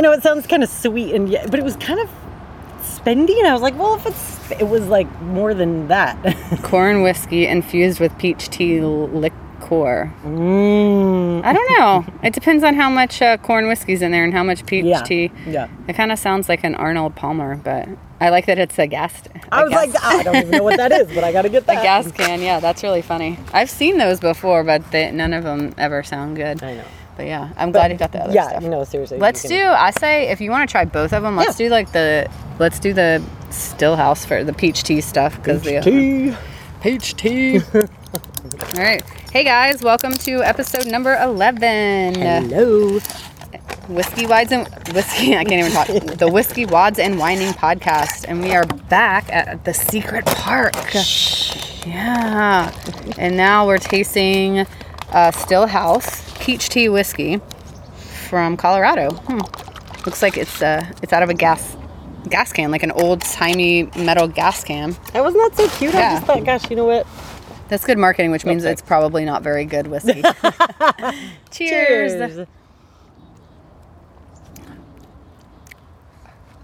I know it sounds kind of sweet and yeah, but it was kind of spendy, and I was like, well, if it's it was like more than that. Corn whiskey infused with peach tea liqueur. mm. I don't know. it depends on how much uh, corn whiskey's in there and how much peach Yeah. tea. Yeah. It kind of sounds like an Arnold Palmer, but I like that it's a gas. I a was gas- like, I don't even know what that is, but I got to get that. a gas can. Yeah, that's really funny. I've seen those before, but they, none of them ever sound good. I know. But yeah, I'm glad you got the other yeah, stuff. Yeah. No, seriously. Let's you do. I say if you want to try both of them, let's Yeah. do like the let's do the Stillhouse for the peach tea stuff because the uh, tea. peach tea. All right, hey guys, welcome to episode number eleven. Hello. Whiskey Wads and Whiskey. I can't even talk. The Whiskey Wads and Whining podcast, and we are back at the Secret Park. Shh. Yeah, and now we're tasting uh, Stillhouse peach tea whiskey from Colorado. Hmm. Looks like it's uh, it's out of a gas gas can, like an old timey metal gas can. That was not so cute. Yeah. I just thought, gosh, you know what? That's good marketing, which means Okay. it's probably not very good whiskey. Cheers.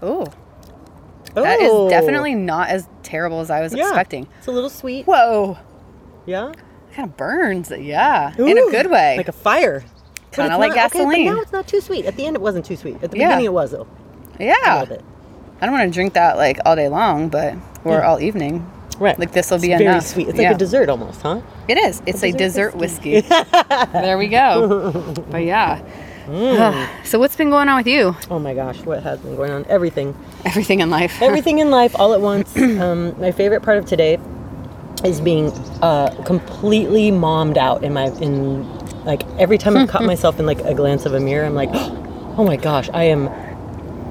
Oh, that is Oh. definitely not as terrible as I was Yeah. expecting. It's a little sweet. Whoa, Yeah. Kind of burns. Yeah, in a good way. Like a fire. Kinda it's like not- okay, gasoline. but now it's not too sweet. At the end, it wasn't too sweet. At the Yeah. beginning, it was though. A yeah. I don't want to drink that like all day long, but or Yeah. all evening. Right. Like this will be very enough. sweet. It's Yeah. like a dessert almost, huh? It is. It's a, dessert dessert whiskey. there we go. But yeah. Mm. so what's been going on with you? Oh my gosh, what has been going on? Everything. Everything in life. Everything in life all at once. Um, my favorite part of today is being uh, completely mommed out in my in like every time I've caught myself in like a glance of a mirror, I'm like, oh my gosh, I am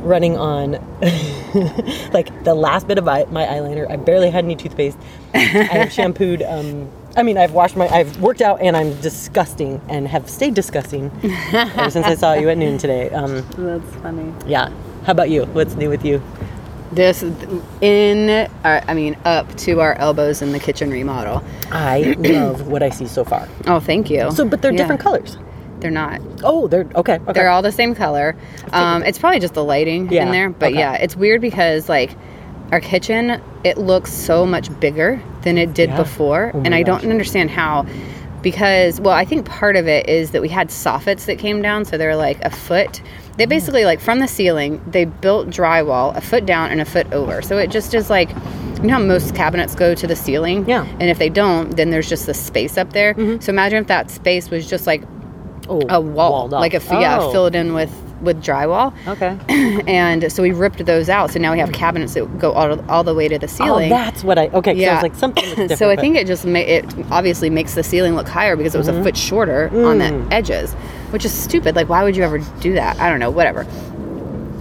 running on like the last bit of my eyeliner. I barely had any toothpaste. I have shampooed. Um, I mean, I've washed my, I've worked out, and I'm disgusting, and have stayed disgusting ever since I saw you at noon today. Um, That's funny. yeah. How about you? What's new with you? This in, our, I mean, up to our elbows in the kitchen remodel. I love what I see so far. Oh, thank you. So, but they're Yeah. different colors. They're not. Oh, they're okay. okay. They're all the same color. Um, it's probably just the lighting Yeah, in there, but okay. yeah, it's weird because like our kitchen, it looks so much bigger than it did Yeah. before, Oh and I gosh. don't understand how. Because well, I think part of it is that we had soffits that came down, so they're like a foot. They basically like from the ceiling, they built drywall a foot down and a foot over, so it just is like. You know how most cabinets go to the ceiling? Yeah. Mm-hmm. And if they don't, then there's just the space up there. So imagine if that space was just like oh, a wall, like a f- yeah, Oh. filled in with with drywall, Okay. and so we ripped those out. So now we have cabinets that go all, all the way to the ceiling. Oh, ceiling. that's what I. Okay. Yeah. I like something. so I think it just ma- it obviously makes the ceiling look higher because it was a foot shorter on the edges, which is stupid. Like, why would you ever do that? I don't know. Whatever.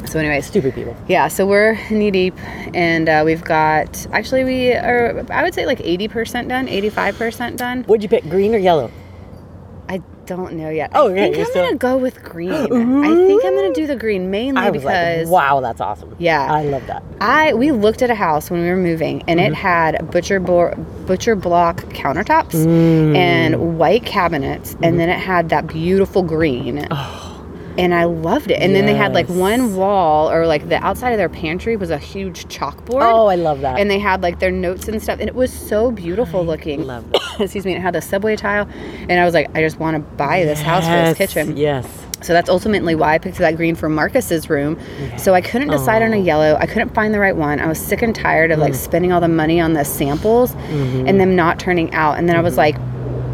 So, anyway, stupid people. yeah. So we're knee deep, and uh, we've got actually we are I would say like eighty percent done, eighty five percent done. Would you pick green or yellow? Don't know yet. Oh, I think I'm still- gonna go with green. I think I'm gonna do the green mainly because like, wow, that's awesome. Yeah. I love that. I we looked at a house when we were moving, and Mm-hmm. it had butcher bo- butcher block countertops Mm. and white cabinets, Mm-hmm. and then it had that beautiful green. And I loved it. And then they had like one wall, or like the outside of their pantry was a huge chalkboard. Oh, I love that. and they had like their notes and stuff, and it was so beautiful looking. love that. Excuse me. It had the subway tile, and I was like, I just want to buy this house for this kitchen. Yes. So that's ultimately why I picked that green for Marcus's room. So I couldn't decide on a yellow. I couldn't find the right one. I was sick and tired of like Mm. spending all the money on the samples Mm-hmm. and them not turning out. And then I was like,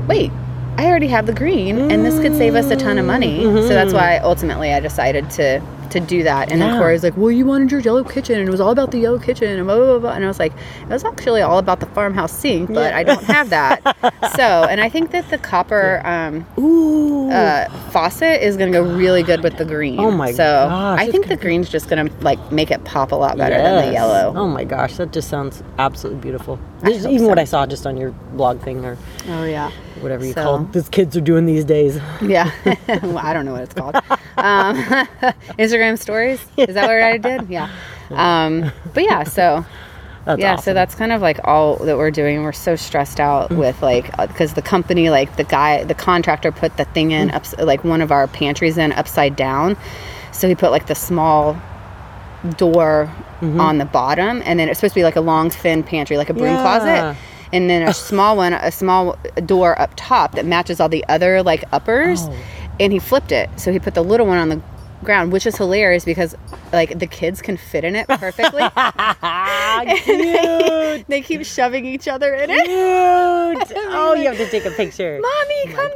wait, I already have the green and this could save us a ton of money. So that's why ultimately I decided to to do that. And then Mm-hmm. Yeah. Corey was like, well, you wanted your yellow kitchen and it was all about the yellow kitchen and blah, blah, blah, blah. And I was like, it was actually all about the farmhouse sink, but I don't have that. so, and I think that the copper, um, Ooh. uh, faucet is gonna go really good with the green. Oh my so gosh, I think the green's just gonna like make it pop a lot better than the yellow. Oh my gosh, that just sounds absolutely beautiful. This even what. I saw just on your blog thing or Oh yeah, whatever you So- call these kids are doing these days. yeah. well, I don't know what it's called. Um, Instagram stories. Is that what I did? Yeah. Um, but yeah, so That's yeah, so that's kind of like all that we're doing. We're so stressed out Mm. with like because the company, like the guy, the contractor put the thing Mm. in, ups, like one of our pantries in upside down. So he put like the small door Mm-hmm. on the bottom, and then it's supposed to be like a long, thin pantry, like a broom Yeah. closet. And then a small one, a small door up top that matches all the other like uppers. Oh. And he flipped it. So he put the little one on the ground, which is hilarious because like the kids can fit in it perfectly. They, cute. they keep shoving each other in it. Cute. Oh, you have to take a picture. Mommy, oh come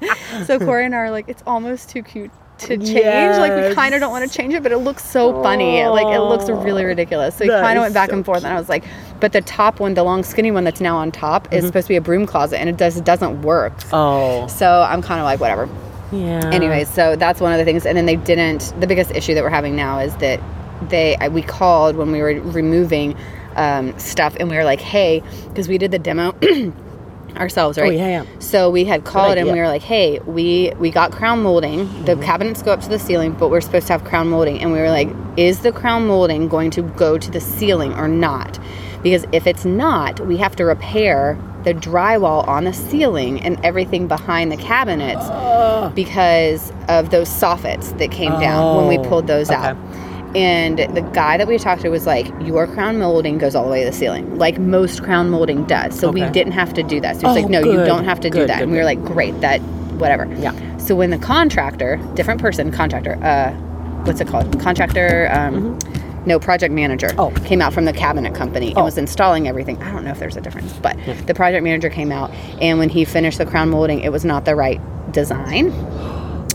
find me. so Corey and I are like, it's almost too cute to change. Like we kind of don't want to change it, but it looks so funny. Like it looks really ridiculous. So we kind of went back so and forth, and I was like, but the top one, the long skinny one that's now on top, Mm-hmm. is supposed to be a broom closet, and it does it doesn't work. Oh. So I'm kind of like whatever. Yeah. Anyways, so that's one of the things. And then they didn't. The biggest issue that we're having now is that they I, we called when we were removing um, stuff, and we were like, hey, because we did the demo. ourselves right Oh, yeah, yeah. so we had called and we were like hey we we got crown molding the Mm-hmm. cabinets go up to the ceiling but we're supposed to have crown molding and we were like is the crown molding going to go to the ceiling or not because if it's not we have to repair the drywall on the ceiling and everything behind the cabinets because of those soffits that came down when we Oh, pulled those okay. out. And the guy that we talked to was like, Your crown molding goes all the way to the ceiling, like most crown molding does. So we didn't have to do that. So he's Oh, like, No, you don't have to do that. good, and we were good. like, Great, that, whatever. Yeah. So when the contractor, different person, contractor, uh, what's it called? Contractor, um, no, project manager Oh. came out from the cabinet company and Oh. was installing everything. I don't know if there's a difference, but the project manager came out, and when he finished the crown molding, it was not the right design.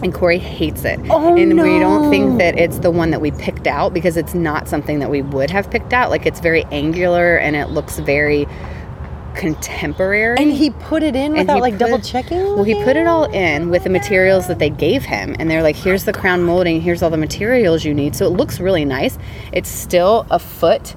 And Corey hates it. Oh, and we don't think that it's the one that we picked out because it's not something that we would have picked out. Like it's very angular and it looks very contemporary. And he put it in without like put- double checking. Well, he put it all in with the materials that they gave him, and they're like, "Here's the crown molding. Here's all the materials you need." So it looks really nice. It's still a foot,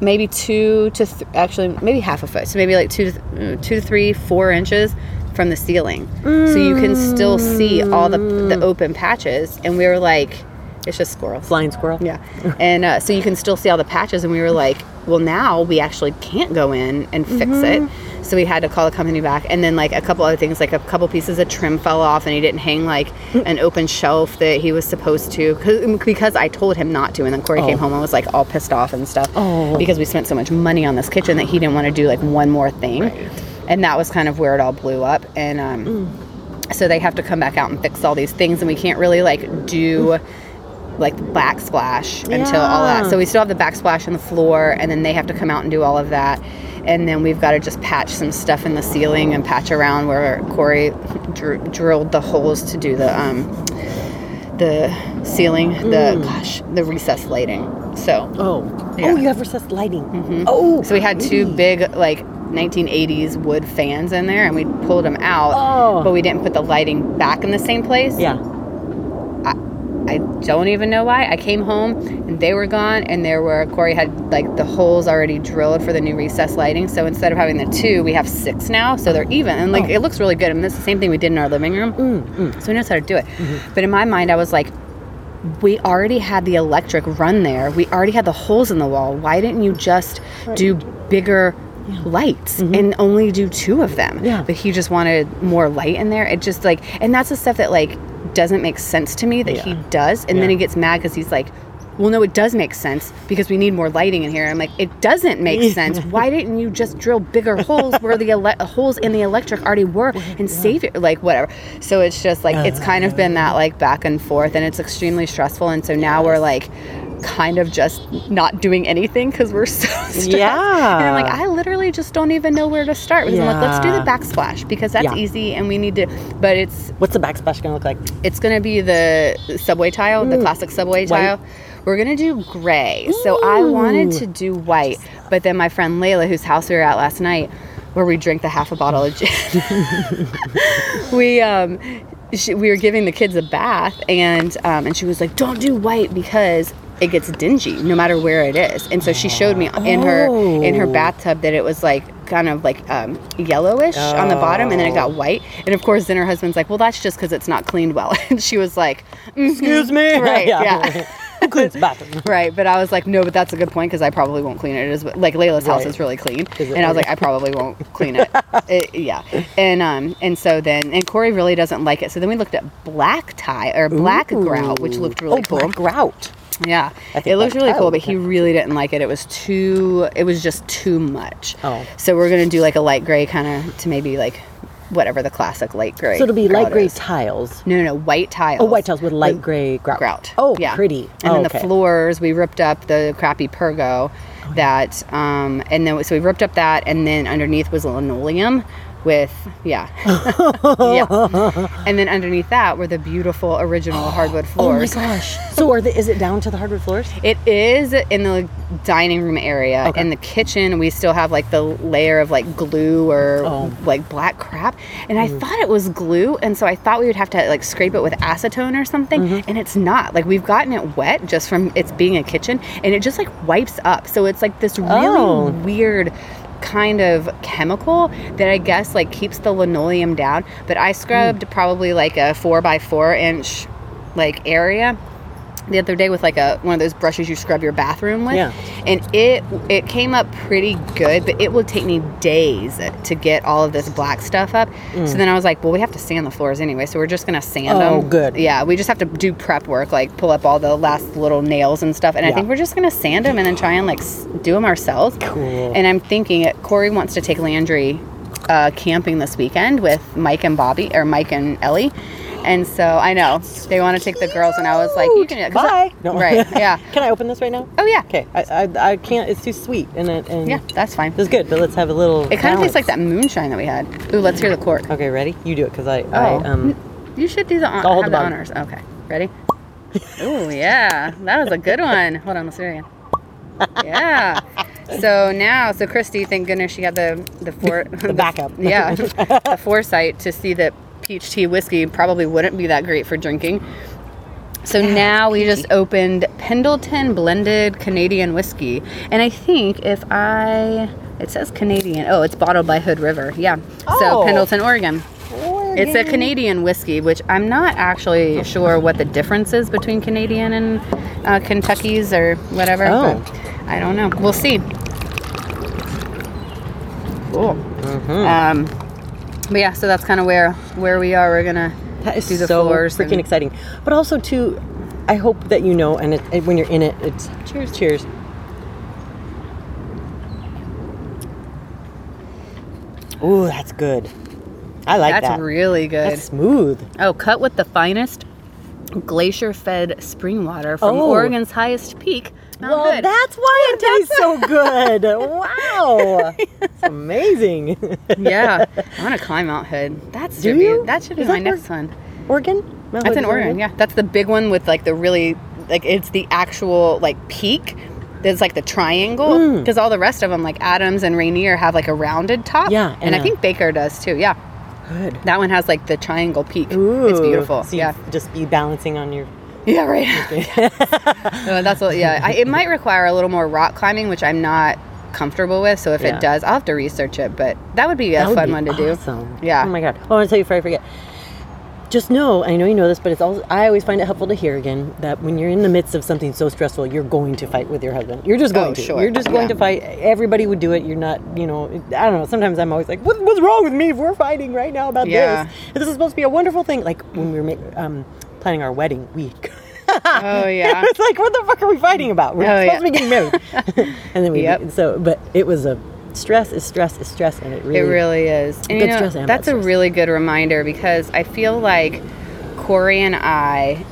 maybe two to th- actually maybe half a foot. So maybe like two, to th- two to three, four inches from the ceiling, so you can still see all the the mm. open patches. And we were like, "It's just squirrel. Flying squirrel. Yeah. And uh, so you can still see all the patches. And we were like, well, now we actually can't go in and fix it. Mm-hmm. So we had to call the company back. And then, like, a couple other things, like a couple pieces of trim fell off and he didn't hang, like, an open shelf that he was supposed to Cause, um, because I told him not to. And then Corey came oh. home and was, like, all pissed off and stuff Oh. because we spent so much money on this kitchen that he didn't want to do, like, one more thing. And that was kind of where it all blew up. And, um, so they have to come back out and fix all these things and we can't really like do like backsplash until all that so we still have the backsplash on the floor and then they have to come out and do all of that and then we've got to just patch some stuff in the ceiling and patch around where corey dr- drilled the holes to do the um the ceiling the gosh the recessed lighting so Oh. Yeah. Mm-hmm. Oh, you have recessed lighting. Oh. so we had two big like 1980s wood fans in there and we pulled them out Oh. but we didn't put the lighting back in the same place Yeah. I don't even know why. I came home and they were gone, and there were Corey had like the holes already drilled for the new recess lighting. So instead of having the two, we have six now, so they're even, and like Oh. it looks really good. And this is the same thing we did in our living room, Mm, so we knows how to do it. Mm-hmm. But in my mind, I was like. We already had the electric run there. We already had the holes in the wall. Why didn't you just do bigger lights and only do two of them? Mm-hmm. Yeah. But he just wanted more light in there. It just like, and that's the stuff that like doesn't make sense to me that he does. And then he gets mad because he's like, well, no, it does make sense because we need more lighting in here. I'm like, it doesn't make sense. Why didn't you just drill bigger holes where the ele- holes in the electric already were and save it? Like, whatever. So it's just like, it's kind of been that like back and forth and it's extremely stressful. And so now we're like, kind of just not doing anything because we're so stressed. Yeah. And I'm like, I literally just don't even know where to start. Because I'm like, let's do the Yeah. backsplash because that's Yeah. easy and we need to, but it's What's the backsplash gonna look like? it's gonna be the subway tile, the classic subway Mm. White. tile. We're gonna do gray. So I wanted to do white, but then my friend Layla, whose house we were at last night, where we drank the half a bottle of gin, we um, she, we were giving the kids a bath, and um, and she was like, "Don't do white because." It gets dingy no matter where it is, and so she showed me in her in her Oh. bathtub that it was like kind of like um, yellowish on the bottom, and then it got white. And of course, then her husband's like, "Well, that's just because it's not cleaned well." And she was like, "Mhm, Excuse me. right? Yeah. yeah." Cleans bathroom? Right, but I was like, no, but that's a good point because I probably won't clean it. As like Layla's house is really clean, Is it and I was like, I probably won't clean it. It- Yeah, and um, and so then, and Corey really doesn't like it. So then we looked at black tie or black grout, which looked really oh, cool. black grout. Yeah, it looks really cool, but he really didn't like it. It was too. It was just too much. Oh. So we're gonna do like a light gray kind of to maybe like whatever the classic light gray. So it'll be light gray is. tiles. No, no, no, white tiles. Oh, white tiles with light gray grout. grout. Oh, yeah, pretty. And oh, then okay. the floors, we ripped up the crappy pergo, that, um, and then so we ripped up that, and then underneath was linoleum with yeah, yeah, and then underneath that were the beautiful original hardwood floors Oh my gosh. So are the, is it down to the hardwood floors? It is in the dining room area. Okay. In the kitchen, we still have like the layer of like glue or Oh. like black crap. And I thought it was glue, and so I thought we would have to like scrape it with acetone or something. Mm-hmm. And it's not. Like we've gotten it wet just from it's being a kitchen, and it just like wipes up. So it's like this really Oh. weird kind of chemical that I guess like keeps the linoleum down. But I scrubbed Hmm. probably like a four by four inch like area the other day with like a one of those brushes you scrub your bathroom with Yeah. and it it came up pretty good but it will take me days to get all of this black stuff up so then i was like well we have to sand the floors anyway so we're just gonna sand Mm. Oh, them good. yeah we just have to do prep work like pull up all the last little nails and stuff and i think we're just gonna sand them and then try and like do them ourselves Cool. and i'm thinking it corey wants to take landry uh, camping this weekend with mike and bobby or mike and ellie and so I know they want to take the girls, and I was like, "You can." 'cause I- Bye. No. Right? Yeah. Can I open this right now? Oh yeah. Okay. I, I, I can't. It's too sweet. And it, and Yeah, that's fine. It's good, but let's have a little. It kind of tastes like that moonshine that we had. Ooh, let's hear the cork. Okay, ready? You do it because I, Oh, I um. you should do the, hon- I'll hold the the honors. Okay, ready? Ooh, yeah, that was a good one. Hold on, let's do it again. Yeah. So now, so Christy, thank goodness she had the the for the backup. yeah, the foresight to see that peach tea whiskey probably wouldn't be that great for drinking. So now we just opened Pendleton blended Canadian whiskey, and I think if I it says Canadian. Oh, it's bottled by Hood River. Yeah. Oh. So Pendleton, Oregon. Oregon. It's a Canadian whiskey, which I'm not actually sure what the difference is between Canadian and uh, Kentucky's or whatever. Oh. I don't know. We'll see. Cool. Mm-hmm. Um, but yeah, so that's kind of where where we are. We're gonna That is do the so floors freaking and- exciting. But also too, I hope that you know, and it, it- when you're in it, it's Cheers. Cheers. Ooh, that's good. I like that's that. That's really good. That's smooth. oh, cut with the finest glacier-fed spring water from Oh. Oregon's highest peak. Well, that's why it tastes so good. wow, it's amazing. yeah, I want to climb Mount Hood. That's Do be- you? that should be Is my next where- one. Oregon? Mount That's Hood in is Oregon. Yeah, that's the big one with like the really like it's the actual like peak. There's like the triangle Mm. because all the rest of them like Adams and Rainier have like a rounded top. Yeah, and, and I think Baker does too. Yeah, Good. that one has like the triangle peak. Ooh, it's beautiful. So yeah, just be balancing on your. Yeah, right. So that's what. Yeah, I, it might require a little more rock climbing, which I'm not comfortable with. So if Yeah. it does, I'll have to research it. But that would be a would fun be one to do. awesome. Yeah. Oh my god. Oh, I want to tell you before I forget. Just know, I know you know this, but it's also I always find it helpful to hear again that when you're in the midst of something so stressful, you're going to fight with your husband. You're just going Oh, to. sure. You're just going Yeah. to fight. Everybody would do it. You're not, you know. I don't know. Sometimes I'm always like, what, what's wrong with me if we're fighting right now about Yeah. this? This is supposed to be a wonderful thing. Like when we were um, planning our wedding, week. Oh yeah. it's like, what the fuck are we fighting about? We're Oh, supposed yeah. to be getting married. and then we, Yep. so, but it was a stress is stress is stress, and it really, It really is. And you know, stress and bad that's a stress. really good reminder because I feel like Corey and I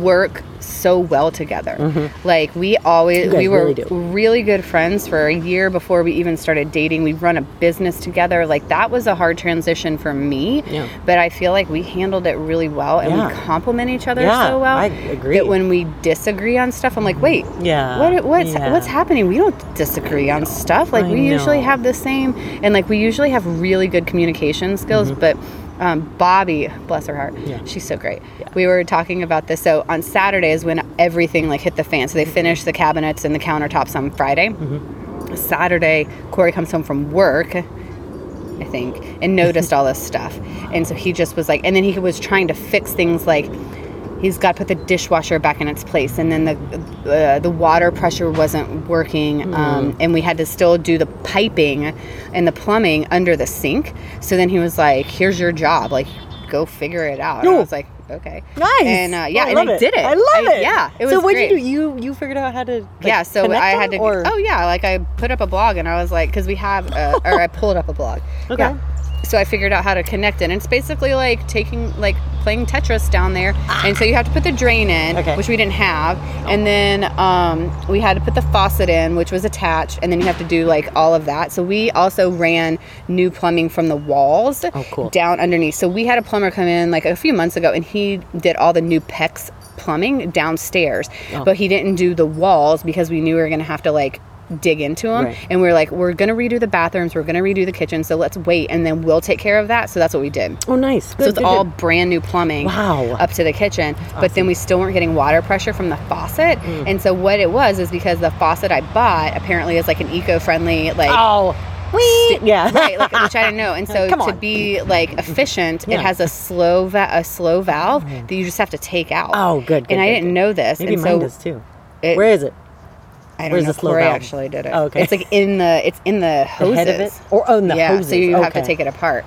work so well together. Like we always Mm-hmm. We were really really good friends for a year before we even started dating. We run a business together. Like that was a hard transition for me. Yeah. But I feel like we handled it really well and Yeah. we complement each other Yeah, so well. I agree. That when we disagree on stuff, I'm like, wait, Yeah, what what's what's happening? We don't disagree on stuff. Like I we usually have the same and like we usually have really good communication skills but um, bobby bless her heart. Yeah. she's so great we were talking about this so on saturdays when everything like hit the fan so they finished the cabinets and the countertops on friday Mm-hmm. saturday corey comes home from work i think and noticed all this stuff and so he just was like and then he was trying to fix things like he's got to put the dishwasher back in its place, and then the uh, the water pressure wasn't working, um, and we had to still do the piping and the plumbing under the sink. So then he was like, "Here's your job, like go figure it out." And I was like, "Okay, Nice. And uh, yeah, I and I it. did it. I love I- it. Yeah, it was. So what did you do? You you figured out how to. like, yeah, so I had to. Or, oh yeah, like I put up a blog and I was like, because we have, uh, or I pulled up a blog. Okay. Yeah. So I figured out how to connect it. And it's basically like taking, like playing Tetris down there. And so you have to put the drain in, Ah. Okay. which we didn't have. And then um, we had to put the faucet in, which was attached. And then you have to do like all of that. So we also ran new plumbing from the walls Oh, cool. down underneath. So we had a plumber come in like a few months ago and he did all the new PEX plumbing downstairs. Oh. But he didn't do the walls because we knew we were going to have to like dig into them. Right. And we are like, we're going to redo the bathrooms, we're going to redo the kitchen. So let's wait and then we'll take care of that. So that's what we did. Oh, nice. Good, So it's good, all good. brand new plumbing Wow. up to the kitchen. But then we still weren't getting water pressure from the faucet. Mm. And so what it was is because the faucet I bought apparently is like an eco-friendly like Oh. Wee. Yeah. right, like, which I didn't know. And so to be like efficient, Yeah. it has a slow va- a slow valve that you just have to take out. Oh, good, good, and I didn't good. know this. Maybe and mine so does too. it- Where is it? I don't where's know. the slow Corey valve? actually did it. Oh, okay. It's like in the it's in the The hoses. head of it? Or oh, in the yeah, hoses. so you have to take it apart.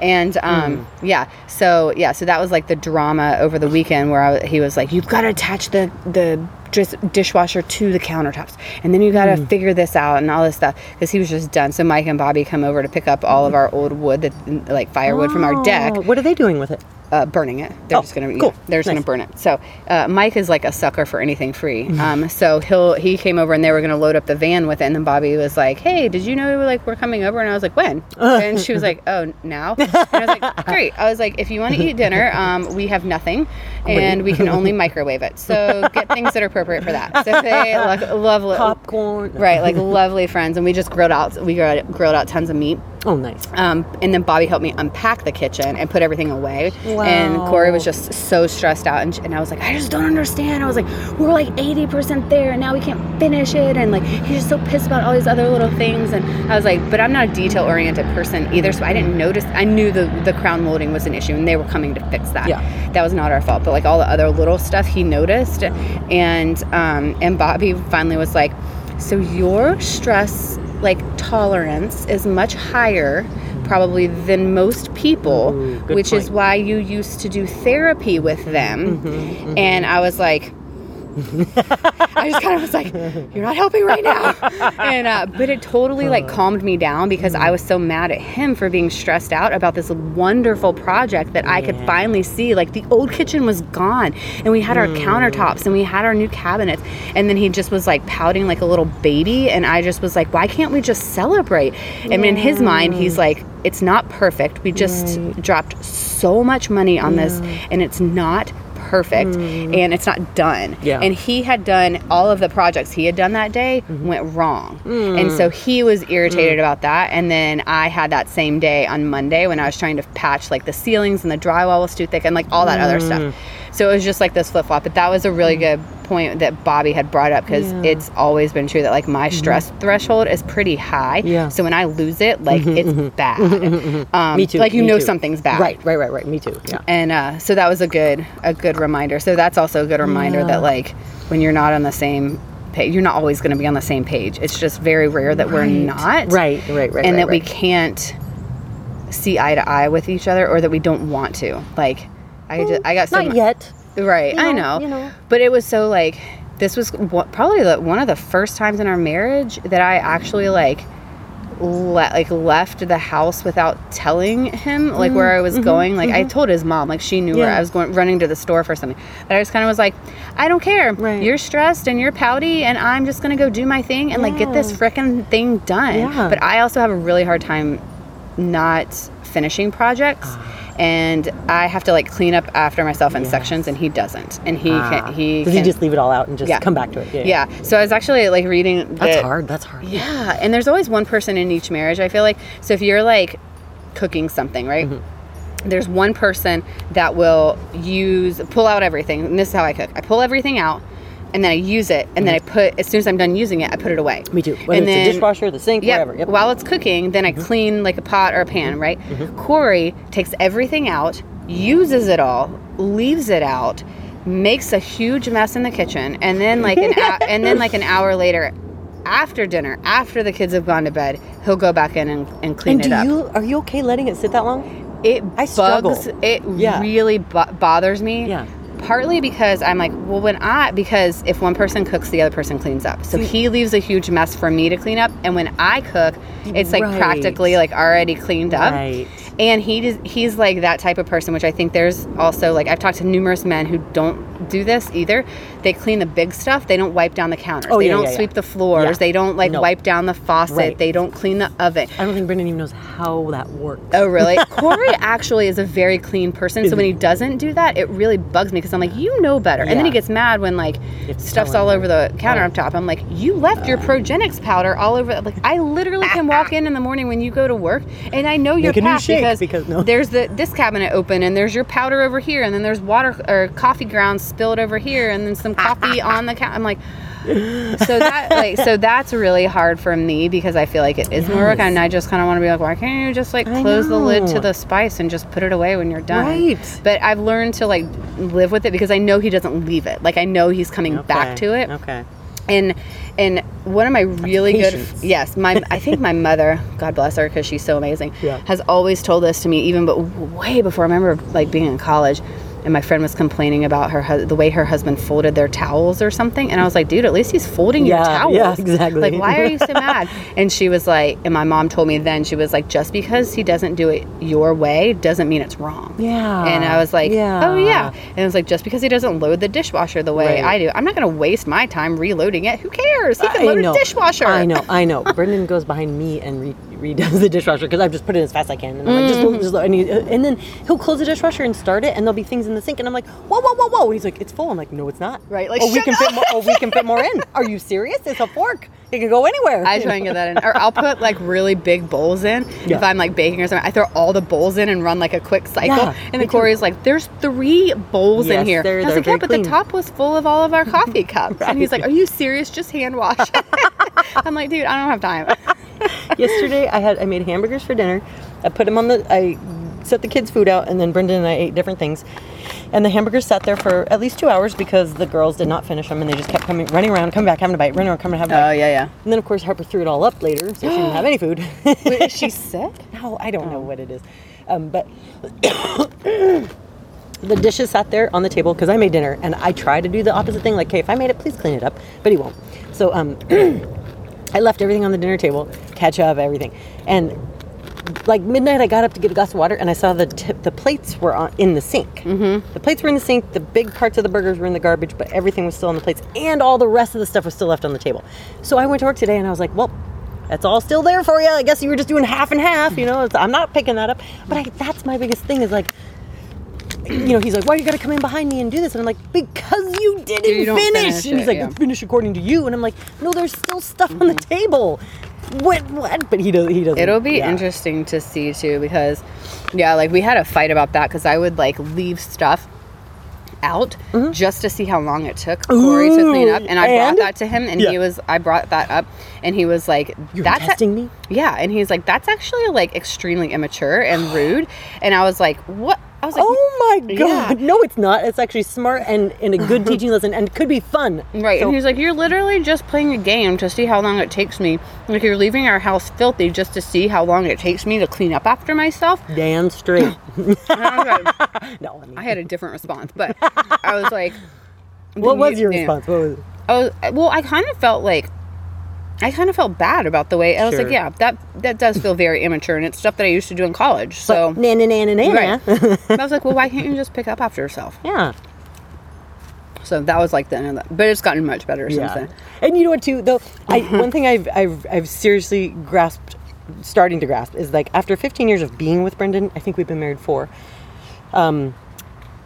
And um, Hmm. yeah, so yeah, so that was like the drama over the weekend where I, he was like, "You've got to attach the the dis- dishwasher to the countertops, and then you got to Hmm. figure this out and all this stuff." Because he was just done. So Mike and Bobby come over to pick up all of our old wood, that like firewood from our deck, Oh, What are they doing with it? Uh, burning it. They're Oh, just gonna, cool. yeah, they're just Nice. gonna burn it. So uh, Mike is like a sucker for anything free. Mm-hmm. Um, so he'll he came over and they were gonna load up the van with it. And then Bobby was like, "Hey, did you know like we're coming over?" And I was like, "When?" and she was like, "Oh, now." And I was like, "Great." I was like, "If you want to eat dinner, um, we have nothing, and we can only microwave it. So get things that are appropriate for that." So they like lovely Popcorn. Right, like lovely friends, and we just grilled out. We grilled, grilled out tons of meat. Oh, nice. Um, and then Bobby helped me unpack the kitchen and put everything away. Wow. And Corey was just so stressed out. And, and I was like, I just don't understand. I was like, we're like 80% there and now we can't finish it. And like, he's just so pissed about all these other little things. And I was like, but I'm not a detail oriented person either. So I didn't notice. I knew the, the crown molding was an issue and they were coming to fix that. Yeah. That was not our fault. But like all the other little stuff he noticed. And, um, and Bobby finally was like, so your stress like tolerance is much higher probably than most people, Ooh, which is why you used to do therapy with them. Mm-hmm, mm-hmm. And I was like, I just kind of was like, "You're not helping right now," and uh, but it totally like calmed me down because I was so mad at him for being stressed out about this wonderful project that I could finally see. Like the old kitchen was gone, and we had our countertops and we had our new cabinets, and then he just was like pouting like a little baby, and I just was like, "Why can't we just celebrate?" And in his mind, he's like, "It's not perfect. We just dropped so much money on this, and it's not." Perfect mm. and it's not done. Yeah. And he had done all of the projects he had done that day mm-hmm. went wrong. Mm. And so he was irritated mm. about that. And then I had that same day on Monday when I was trying to patch like the ceilings and the drywall was too thick and like all that other stuff. So it was just like this flip flop. But that was a really good point that Bobby had brought up because Yeah. it's always been true that like my stress threshold is pretty high. Yeah. So when I lose it, like it's bad. Um, Me too. Like you know too. something's bad Right, right, right, right. Me too. Yeah. and uh, so that was a good a good reminder so that's also a good reminder Yeah. that like when you're not on the same page you're not always going to be on the same page it's just very rare that we're Right. not Right, right, right. and right, that we can't see eye to eye with each other or that we don't want to like i just i got so Not yet. Right You i know, know you know. but it was so like this was probably the, one of the first times in our marriage that i actually like le- like left the house without telling him like where mm, I was mm-hmm, going. Like I mm-hmm. told his mom, like she knew where Mm-hmm, I was going, running to the store for something. But I just kind of was like, I don't care. Right. You're stressed and you're pouty, and I'm just gonna go do my thing and like get this Yeah. frickin' thing done. Yeah. But I also have a really hard time not finishing projects. Ah. And I have to like clean up after myself in sections, and he doesn't. And he Ah. can he Does can, he just leave it all out and just Yeah. come back to it? Yeah. yeah. So I was actually like reading. That's the- hard. That's hard. yeah, and there's always one person in each marriage. I feel like so if you're like cooking something, right? Mm-hmm. There's one person that will use pull out everything. And this is how I cook. I pull everything out, and then I use it, and then I put as soon as I'm done using it, I put it away. Mm-hmm. Me too. Whether and it's then, the dishwasher, the sink, yeah, whatever. Yep. Mm-hmm. While it's cooking, then I clean like a pot or a pan, right? Corey takes everything out, uses it all, leaves it out, makes a huge mess in the kitchen, and then like an and then like an hour later, after dinner, after the kids have gone to bed, he'll go back in and, and clean And it do up. you are you okay letting it sit that long? it I struggle. bugs. It Yeah. really bo- bothers me. Yeah. Partly because I'm like, well, when I because if one person cooks, the other person cleans up. So he leaves a huge mess for me to clean up, and when I cook, it's like Right. practically like already cleaned up. Right. And he does, he's like that type of person, which I think there's also like I've talked to numerous men who don't do this either. They clean the big stuff. They don't wipe down the counters. Oh, they yeah, don't yeah, yeah. sweep the floors. Yeah. They don't like No. wipe down the faucet. Right. They don't clean the oven. I don't think Brendan even knows how that works. Oh, really? Corey actually is a very clean person. So when he doesn't do that, it really bugs me because I'm like, you know better. And then he gets mad when like to stuff's all over the right? countertop. Oh. I'm like, you left your oh. Progenex powder all over. Like I literally can walk in in the morning when you go to work, and I know your Make a new path shake because, because- no. there's the this cabinet open, and there's your powder over here, and then there's water or coffee grounds spilled over here, and then some coffee on the counter. I'm like. so that like so that's really hard for me because I feel like it is more work and I just kind of want to be like why can't you just like close the lid to the spice and just put it away when you're done Right. but I've learned to like live with it because I know he doesn't leave it like I know he's coming back to it Okay. and and one of my really good patience. yes my i think my mother god bless her because she's so amazing Yeah. has always told this to me even but way before i remember like being in college and my friend was complaining about her the way her husband folded their towels or something and i was like dude at least he's folding your towels yeah, exactly. like why are you so mad and she was like and my mom told me then she was like just because he doesn't do it your way doesn't mean it's wrong Yeah. and I was like, Yeah. oh yeah. And it was like, just because he doesn't load the dishwasher the way Right. I do, I'm not going to waste my time reloading it. Who cares? He can I load know. a dishwasher. I know, I know. Brendan goes behind me and re- redoes the dishwasher because I've just put it as fast as I can. And I'm like, just, Mm-hmm. just, and, he, and then he'll close the dishwasher and start it, and there'll be things in the sink, and I'm like, whoa, whoa, whoa, whoa. And he's like, it's full. I'm like, no, it's not. Right, like, oh, we shut can fit more. Oh, we can fit more in. Are you serious? It's a fork. It can go anywhere. I try and get that in. Or I'll put like really big bowls in. Yeah. If I'm like baking or something, I throw all the bowls in and run like a quick cycle. Yeah, and me then too. Corey's like, there's three bowls in here. they're- And I was like, yeah, but clean." the top was full of all of our coffee cups. And he's like, are you serious? Just hand wash. I'm like, dude, I don't have time. Yesterday, I had I made hamburgers for dinner. I put them on the. I set the kids' food out, and then Brendan and I ate different things. And the hamburgers sat there for at least two hours because the girls did not finish them, and they just kept coming, running around, coming back, having a bite, running around, coming, having a bite. Oh, yeah, yeah. And then of course Harper threw it all up later, so she didn't have any food. Wait, is she sick? no, I don't know what it is, um, but the dishes sat there on the table because I made dinner, and I try to do the opposite thing. Like, okay, if I made it, please clean it up, but he won't. So um, I left everything on the dinner table, ketchup, everything, and like midnight, I got up to get a glass of water, and I saw the tip, the plates were on, in the sink. Mm-hmm. The plates were in the sink. The big parts of the burgers were in the garbage, but everything was still on the plates, and all the rest of the stuff was still left on the table. So I went to work today, and I was like, well. That's all still there for you. I guess you were just doing half and half. You know, I'm not picking that up. But I, that's my biggest thing is like, you know, he's like, why you got to come in behind me and do this? And I'm like, because you didn't You finish. finish and he's it, like, yeah. finish according to you. And I'm like, no, there's still stuff on the table. What? What? But he does. He doesn't. It'll be yeah. interesting to see too because, yeah, like we had a fight about that because I would like leave stuff out just to see how long it took Corey to clean up, and I Mm-hmm. and? brought that to him, and Yeah. he was I brought that up, and he was like, You're "That's a- testing me? Yeah, and he's like, "That's actually like extremely immature and rude," and I was like, "What?" I was like, Oh my Yeah. god! No, it's not. It's actually smart and, and a good teaching lesson, and could be fun. Right, So- and he's like, "You're literally just playing a game to see how long it takes me. Like you're leaving our house filthy just to see how long it takes me to clean up after myself." damn straight. I was like, no, I mean, I had a different response, but I was like, what was your yeah. response? What was it? I was well. I kind of felt like I kind of felt bad about the way I was Sure. like, yeah, that that does feel very immature, and it's stuff that I used to do in college. So na na na na na. Right. I was like, well, why can't you just pick up after yourself? Yeah. So that was like the end of that, but it's gotten much better since Yeah. then. And you know what too though? I one thing I've I've I've seriously grasped starting to grasp is like after 15 years of being with Brendan, I think we've been married four. Um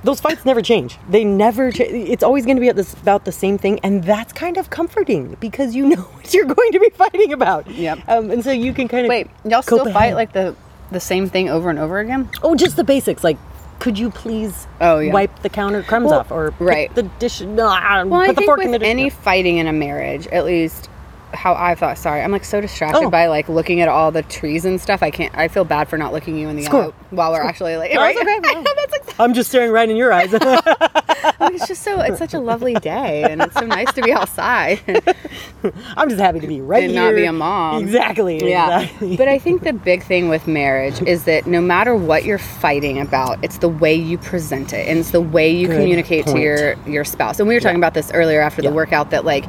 those fights never change. They never cha- it's always going to be at this, about the same thing and that's kind of comforting because you know what you're going to be fighting about. Yep. Um, and so you can kind of Wait, y'all still fight ahead. like the the same thing over and over again? Oh, just the basics like could you please Oh, yeah. wipe the counter crumbs Well, off or right. the dish no, Well, put I the think fork with in the dish. any fighting in a marriage, at least how I thought. Sorry, I'm like so distracted Oh. by like looking at all the trees and stuff. I can't. I feel bad for not looking you in the Squirrel. eye while we're actually like. No, right? okay. That's exactly. I'm just staring right in your eyes. It's just so it's such a lovely day, and it's so nice to be outside I'm just happy to be right and here. not be a mom. Exactly. Yeah. exactly. But I think the big thing with marriage is that no matter what you're fighting about, it's the way you present it and it's the way you Good communicate to your your spouse. And we were talking about this earlier after the workout that like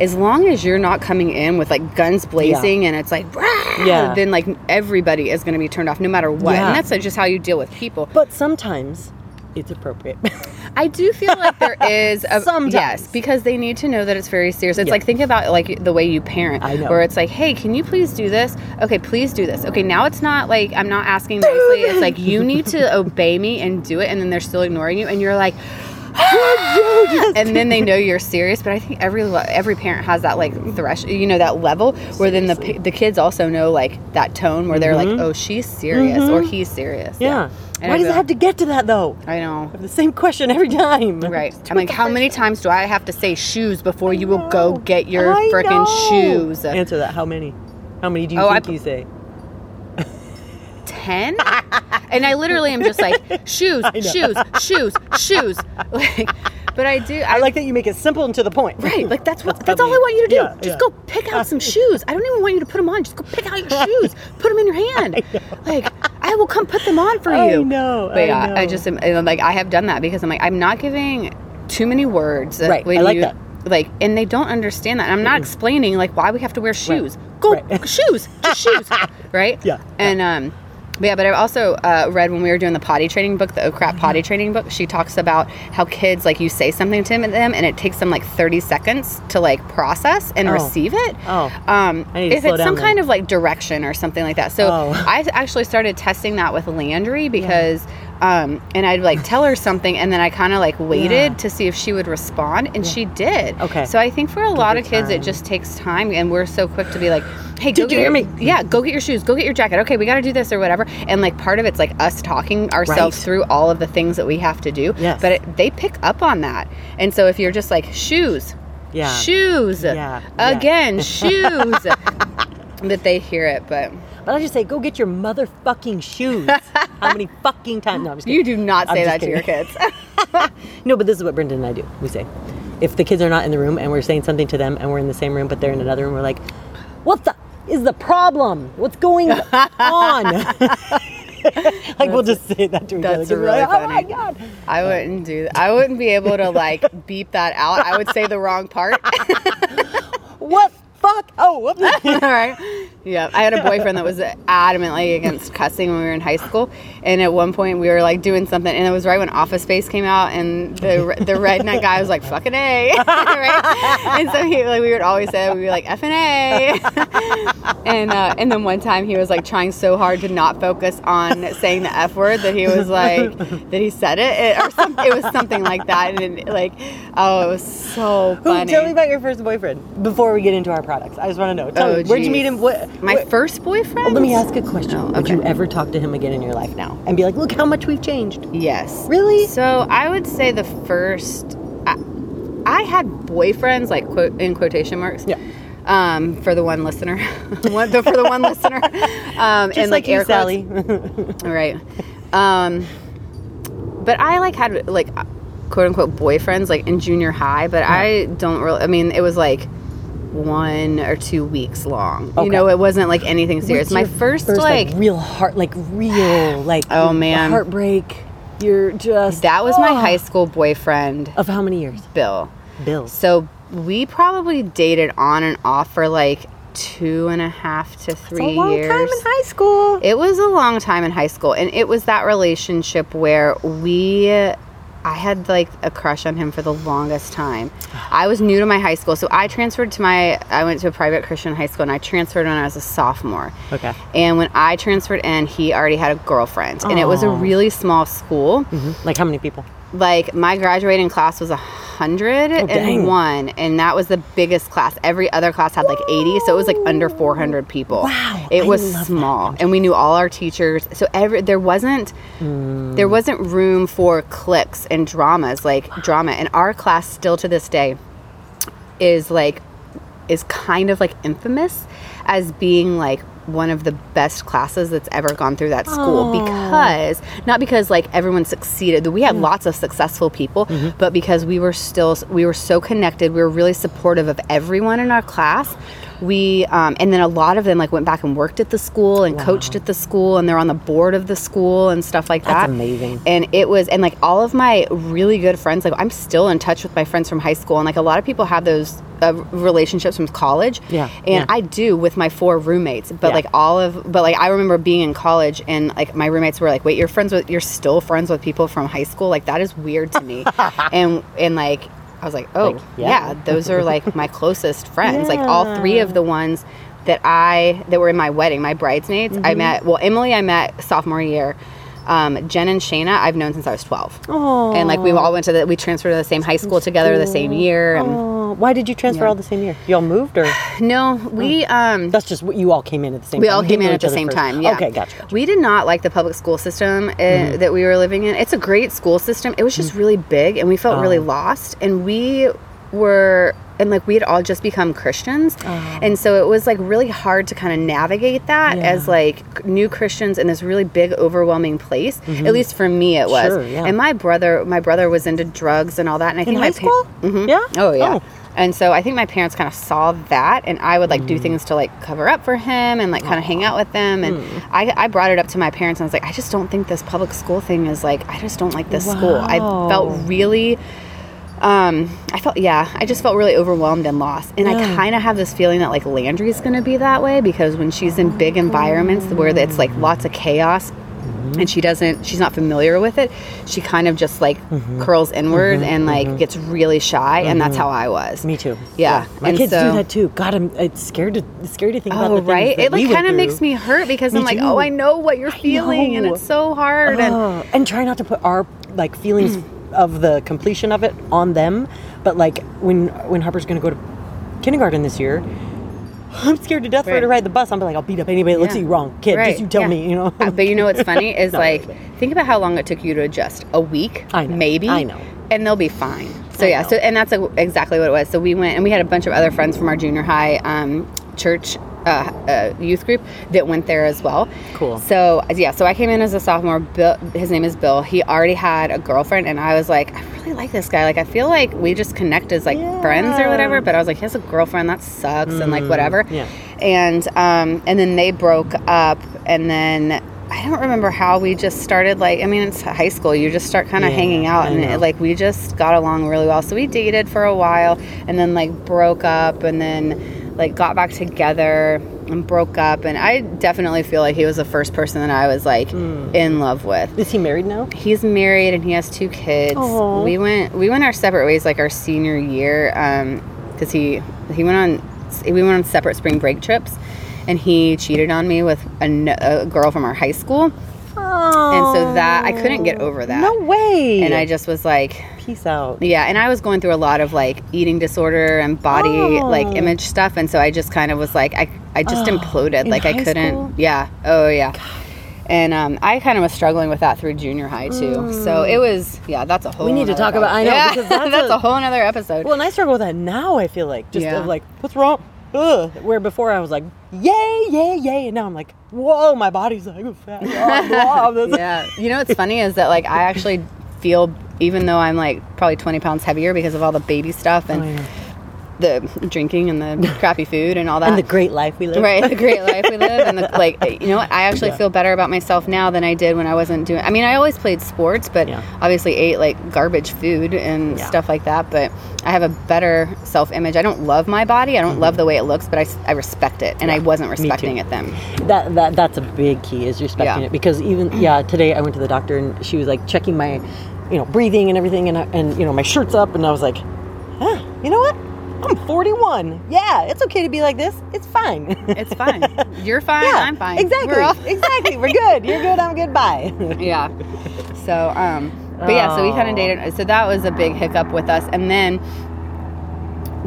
as long as you're not coming in with like guns blazing and it's like! Yeah. then like everybody is going to be turned off no matter what. Yeah. And that's like, just how you deal with people. but sometimes it's appropriate. I do feel like there is a Sometimes. yes because they need to know that it's very serious. It's Yeah. like think about like the way you parent, I know. where it's like, hey, can you please do this? Okay, please do this. Okay, now it's not like I'm not asking nicely. It's like you need to obey me and do it, and then they're still ignoring you, and you're like. and then they know you're serious, but I think every every parent has that like thresh, you know, that level where then the the kids also know like that tone where they're like, oh, she's serious or he's serious. Mm-hmm. yeah. Why I does it have to get to that though? I know. The same question every time. Right. I'm like, how many times do I have to say shoes before you will go get your I freaking shoes? Answer that. How many? How many do you Oh, think p- you say? Ten? and I literally am just like, shoes, shoes, shoes, shoes. Like, but I do. I, I like that you make it simple and to the point. Right, like that's what That's that's, all I want you to do. yeah, just yeah. go pick out some shoes. I don't even want you to put them on. Just go pick out your shoes. Put them in your hand. Like I will come put them on for you. I you. know, But I yeah, I know. just am and, like I have done that because I'm like I'm not giving too many words. Right, I like you, that. Like and they don't understand that. And I'm not explaining like why we have to wear shoes. Go Right. shoes, just shoes. Right. Yeah, And um. But yeah, but I also uh, read when we were doing the potty training book, the Oh Crap potty training book. She talks about how kids like you say something to them, and it takes them like thirty seconds to like process and Oh. receive it. Oh. um, I need to if it's some then. kind of like direction or something like that. So Oh. I actually started testing that with Landry because, um, and I'd like tell her something, and then I kind of like waited Yeah. to see if she would respond, and she did. Okay. So I think for a lot of kids, it just takes time, and we're so quick to be like, "Hey, go Did get you hear your, me? Yeah, go get your shoes, go get your jacket. Okay, we got to do this or whatever." And like part of it's like us talking ourselves Right. through all of the things that we have to do. Yes. But it, they pick up on that, and so if you're just like shoes, Yeah. shoes, Yeah, yeah. again, shoes, that they hear it, but. But I just say, go get your motherfucking shoes. How many fucking times? No, I'm just kidding. You do not say that to your kids. No, but this is what Brendan and I do. We say, if the kids are not in the room and we're saying something to them and we're in the same room, but they're in another room, we're like, what the is the problem? What's going on? like we'll just say that to each other. That's we're really like, Oh my god! I wouldn't do that. I wouldn't be able to like beep that out. I would say the wrong part. What fuck? Oh, whoops. All right. Yeah. I had a boyfriend that was adamantly against cussing when we were in high school. And at one point we were like doing something and it was right when Office Space came out and the the redneck guy was like fucking A. right? And so he like we would always say we'd be like F and A. and uh, and then one time he was like trying so hard to not focus on saying the F word that he was like that he said it, it or some, it was something like that and it, like oh it was so funny. tell me about your first boyfriend before we get into our products. I just want to know. Tell Oh, me, where'd you meet him? What? My what- first boyfriend? Oh, let me ask a question. Oh, Would you ever talk to him again in your life now and be like, look how much we've changed? Yes. Really? So I would say the first. I, I had boyfriends, like quote in quotation marks. Yeah. Um, for the one listener, one, for the one listener, um, Just and like, like, you, Sally. quotes. right? Um, but I like had like quote unquote boyfriends like in junior high, but I don't really. I mean, it was like one or two weeks long. Okay. You know, it wasn't like anything serious. My your first, like real heart, like real, like Oh, man. heartbreak. You're just that was my high school boyfriend, of how many years? Bill. Bill. So we probably dated on and off for like two and a half to three a long years. time in high school. it was a long time in high school, and it was that relationship where we. I had like a crush on him for the longest time. I was new to my high school, so I transferred to my. I went to a private Christian high school, and I transferred when I was a sophomore. Okay. And when I transferred in, he already had a girlfriend, and it was a really small school Mhm. Like how many people? Like my graduating class was a hundred Oh, dang. and that was the biggest class every other class had like 80 so it was like under 400 people Wow, it I was love that. small and we knew all our teachers so every there wasn't Mm. there wasn't room for cliques and dramas like drama and our class still to this day is like is kind of like infamous as being like one of the best classes that's ever gone through that school Aw. because not because like everyone succeeded. We had lots of successful people, Mm-hmm. but because we were still we were so connected. We were really supportive of everyone in our class. We um, and then a lot of them like went back and worked at the school and coached at the school and they're on the board of the school and stuff like that That's that. amazing. And it was and like all of my really good friends like I'm still in touch with my friends from high school and like a lot of people have those uh, relationships from college. Yeah, And yeah. I do with my four roommates, but Yeah. like all of but like I remember being in college and like my roommates were like, "Wait, you're friends with you're still friends with people from high school? Like that is weird to me." and and like I was like, "Oh, Like, yeah. yeah. those are like my closest friends. Like all three of the ones that I that were in my wedding, my bridesmaids, Mm-hmm. I met well, Emily I met sophomore year. Um, Jen and Shayna, I've known since I was 12. Oh. And like we all went to the, we transferred to the same high school together the same year. And Oh, why did you transfer Yeah. all the same year? You all moved, or no, we, um, that's just what you all came in at the same time. we time? all came in at the same first. time. Yeah. Okay, gotcha. gotcha. We did not like the public school system uh, Mm-hmm. that we were living in. It's a great school system. It was just really big, and we felt really Oh. lost. And we were, and like we had all just become Christians, and so it was like really hard to kind of navigate that Yeah. as like new Christians in this really big, overwhelming place. At least for me, it was. Mm-hmm. Sure, yeah. And my brother, my brother was into drugs and all that, and I think in my high school? Mhm. Yeah. Oh yeah. Oh. And so I think my parents kind of saw that, and I would like Mm. do things to like cover up for him and like kind of hang out with them. And Mm. I, I brought it up to my parents, and I was like, I just don't think this public school thing is like, I just don't like this school. I felt really, um, I felt yeah, I just felt really overwhelmed and lost. And I kind of have this feeling that like Landry's gonna be that way because when she's in big environments where it's like lots of chaos. Mm-hmm. And she doesn't, she's not familiar with it. She kind of just like Mm-hmm. curls inward and like gets really shy. And that's how I was. Me too. Yeah, My and kids so- do that too. God, I'm it's scared to it's scary to think about Oh, the things right. that It like kind of makes me hurt because Me I'm like, too. oh, I know what you're feeling, and it's so hard. And Oh, and try not to put our like feelings of the completion of it on them. But like when when Harper's gonna go to kindergarten this year, I'm scared to death for her to ride the bus. I'm like, I'll beat up anybody that looks Yeah. at you wrong, kid. Right, Just you tell yeah. me, you know. Uh, but you know what's funny is Not like, really, think about how long it took you to adjust. A week, I know, maybe. I know. and they'll be fine. So I yeah, know. so and that's like, exactly what it was. So we went and we had a bunch of other friends from our junior high um, church uh, uh, youth group that went there as well. Cool. So yeah, so I came in as a sophomore. Bill, his name is Bill. He already had a girlfriend, and I was like, I really like this guy. Like I feel like we just connect as like friends or whatever. But I was like, he has a girlfriend. That sucks, and like whatever. yeah. And um, and then they broke up, and then. I don't remember how we just started. Like, I mean, it's high school. You just start kind of Yeah, hanging out, and it, like we just got along really well. So we dated for a while, and then like broke up, and then like got back together and broke up. And I definitely feel like he was the first person that I was like Hmm. in love with. Is he married now? He's married and he has two kids. Aw. We went we went our separate ways like our senior year because he he went on we went on separate spring break trips. And he cheated on me with a girl from our high school. And so that I couldn't get over that. No way. And I just was like, peace out. yeah, and I was going through a lot of like eating disorder and body Oh. like image stuff, and so I just kind of was like, I, I just Oh, imploded. Like I couldn't. school? Yeah. Oh yeah. And um, I kind of was struggling with that through junior high too. So it was, yeah, that's a whole. We need to talk about- I know, Yeah, because that's that's a- a whole other episode. Well, and I struggle with that now. I feel like just Yeah. of like, what's wrong? Ugh. Where before I was like, yay, yay, yay, and now I'm like, whoa, my body's like fat. Blah, blah, blah. yeah. You know what's funny is that like I actually feel, even though I'm like probably 20 pounds heavier because of all the baby stuff and Oh, yeah. the drinking and the crappy food and all that. and the great life we live. right the great life we live and the, like you know what i actually Yeah. feel better about myself now than i did when i wasn't doing i mean i always played sports but Yeah. obviously ate like garbage food and Yeah. stuff like that but i have a better self-image i don't love my body i don't love the way it looks but I, I respect it and i Mm-hmm. Wasn't respecting it then That that that's a big key is respecting Yeah. it because even yeah today I went to the doctor and she was like checking my you know breathing and everything and I, and you know my shirt's up and I was like, huh, you know what? I'm 41. Yeah, it's okay to be like this. It's fine. it's fine you're fine yeah, i'm fine Exactly. We're all- exactly. We're good. You're good. I'm good. Bye. yeah. So, um, but yeah, so we kind Oh. of dated. So that was a big hiccup with us. And then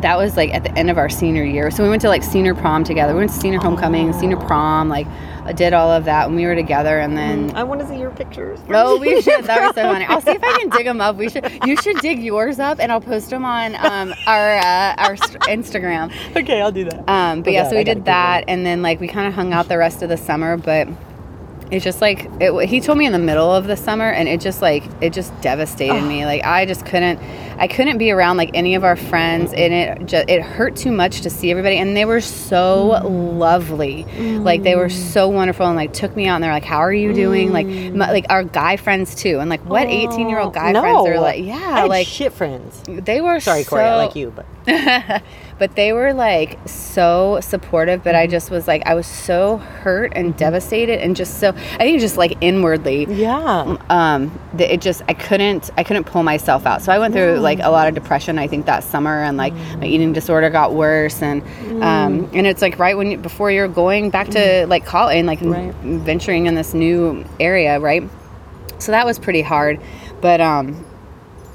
that was like at the end of our senior year. So we went to like senior prom together. We went to senior homecoming, senior prom, like did all of that when we were together. And then I want to see your pictures. Oh, we should. That was so funny. I'll see if I can dig them up. We should. You should dig yours up, and I'll post them on um, our uh, our Instagram. Okay, I'll do that. Um, but Oh, yeah, God, so we did that, and then like we kind of hung out the rest of the summer. But it's just like it, he told me in the middle of the summer, and it just like it just devastated me. Like I just couldn't, I couldn't be around like any of our friends, and it just it hurt too much to see everybody. And they were so mm. lovely, like they were mm. so wonderful, and like took me out, and they're like, "How are you doing?" Like mm. my, like our guy friends too, and like what eighteen year old oh, guy no. friends are like? Yeah, like shit friends. they were Sorry, Corey, I like you, but but they were like so supportive but i just was like i was so hurt and devastated and just so i think just like inwardly yeah. um that it just i couldn't i couldn't pull myself out. So i went through like a lot of depression i think that summer and like my eating disorder got worse and um and it's like right when you, before you're going back to like college and like Right. venturing in this new area right? So that was pretty hard but um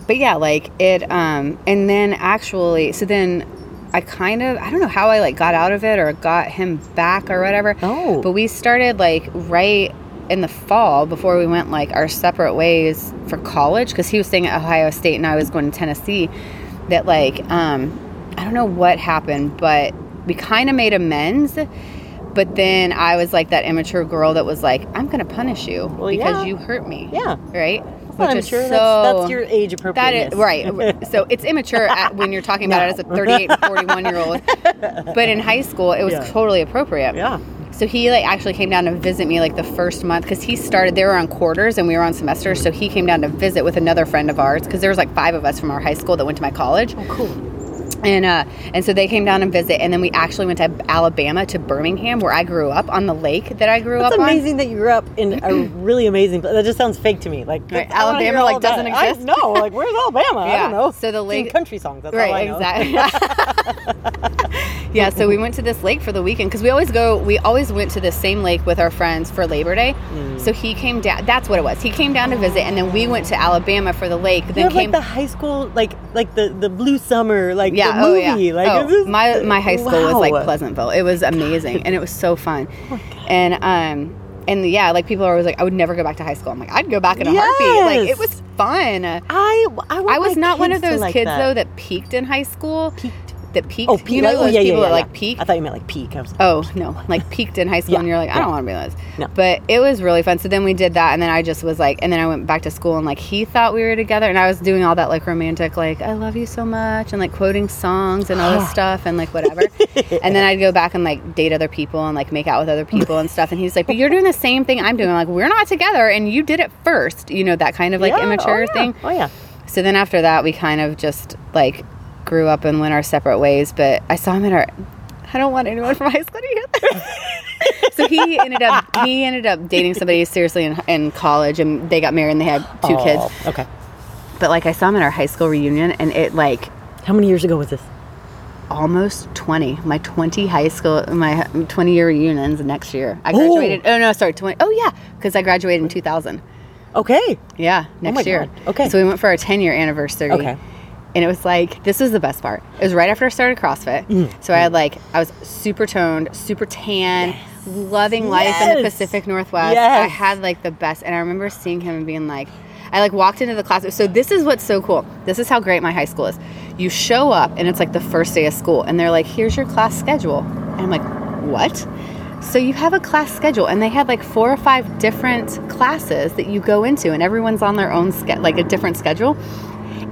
but yeah like it um and then actually so then i kind of i don't know how i like got out of it or got him back or whatever Oh. but we started like right in the fall before we went like our separate ways for college because he was staying at ohio state and i was going to tennessee that like um i don't know what happened but we kind of made amends but then i was like that immature girl that was like i'm gonna punish you Well, because yeah. you hurt me Yeah. right I'm sure that's, that's your age that appropriate. is right. So it's immature at, when you're talking about it as a 38 and 41 year old. But in high school, it was Yeah. totally appropriate. Yeah. So he like actually came down to visit me like the first month because he started. They were on quarters and we were on semesters. So he came down to visit with another friend of ours because there was like five of us from our high school that went to my college. Oh, cool. And uh, and so they came down and visit, and then we actually went to Alabama to Birmingham, where I grew up on the lake that I grew That's up amazing that you grew up in a really amazing. That just sounds fake to me. Like Right, I Alabama, like, doesn't. I exist? know. Like where's Alabama? I Yeah, don't know. so the lake- country songs. That's all I right know. exactly yeah so we went to this lake for the weekend because we always go we always went to the same lake with our friends for labor day Mm. so he came down that's what it was he came down to visit and then we went to alabama for the lake You then have came like the high school, like like the the blue summer, like yeah oh movie. yeah Like oh, this- my my high school was like pleasantville it was amazing and it was so fun Oh and um and yeah like people are always like i would never go back to high school i'm like i'd go back in a heartbeat like it was fun I I, I was not one of those like kids that. though that peaked in high school. Peaked. That peaked. Oh, peak, you know like, oh those yeah, people yeah, that yeah. like peak. I thought you meant like peak. I was, Oh no, like peaked in high school, and you're like, I don't want to be this. No. But it was really fun. So then we did that, and then I just was like, and then I went back to school, and like he thought we were together, and I was doing all that like romantic, like I love you so much, and like quoting songs and all this stuff, and like whatever. and then I'd go back and like date other people and like make out with other people and stuff, and he's like, but you're doing the same thing I'm doing. I'm like we're not together, and you did it first. You know that kind of like immature oh, thing. Oh yeah. So then after that, we kind of just like grew up and went our separate ways. But I saw him in our. I don't want anyone from high school to hear this. so he ended up he ended up dating somebody seriously in, in college, and they got married and they had two Oh, kids. Okay. But like I saw him in our high school reunion, and it like How many years ago was this? almost 20 my 20 high school my 20 year reunions next year i graduated oh. oh, no sorry 20 oh yeah because i graduated in 2000 Okay. Yeah, oh next my year. God. Okay. So we went for our 10 year anniversary. Okay. And it was like, this was the best part. It was right after I started CrossFit. Mm. So I had like, I was super toned, super tan, loving life in the Pacific Northwest. Yes. I had like the best. And I remember seeing him and being like, I like walked into the class. So this is what's so cool. This is how great my high school is. You show up and it's like the first day of school and they're like, here's your class schedule. And I'm like, what? So you have a class schedule, and they had like four or five different classes that you go into, and everyone's on their own ske- like a different schedule.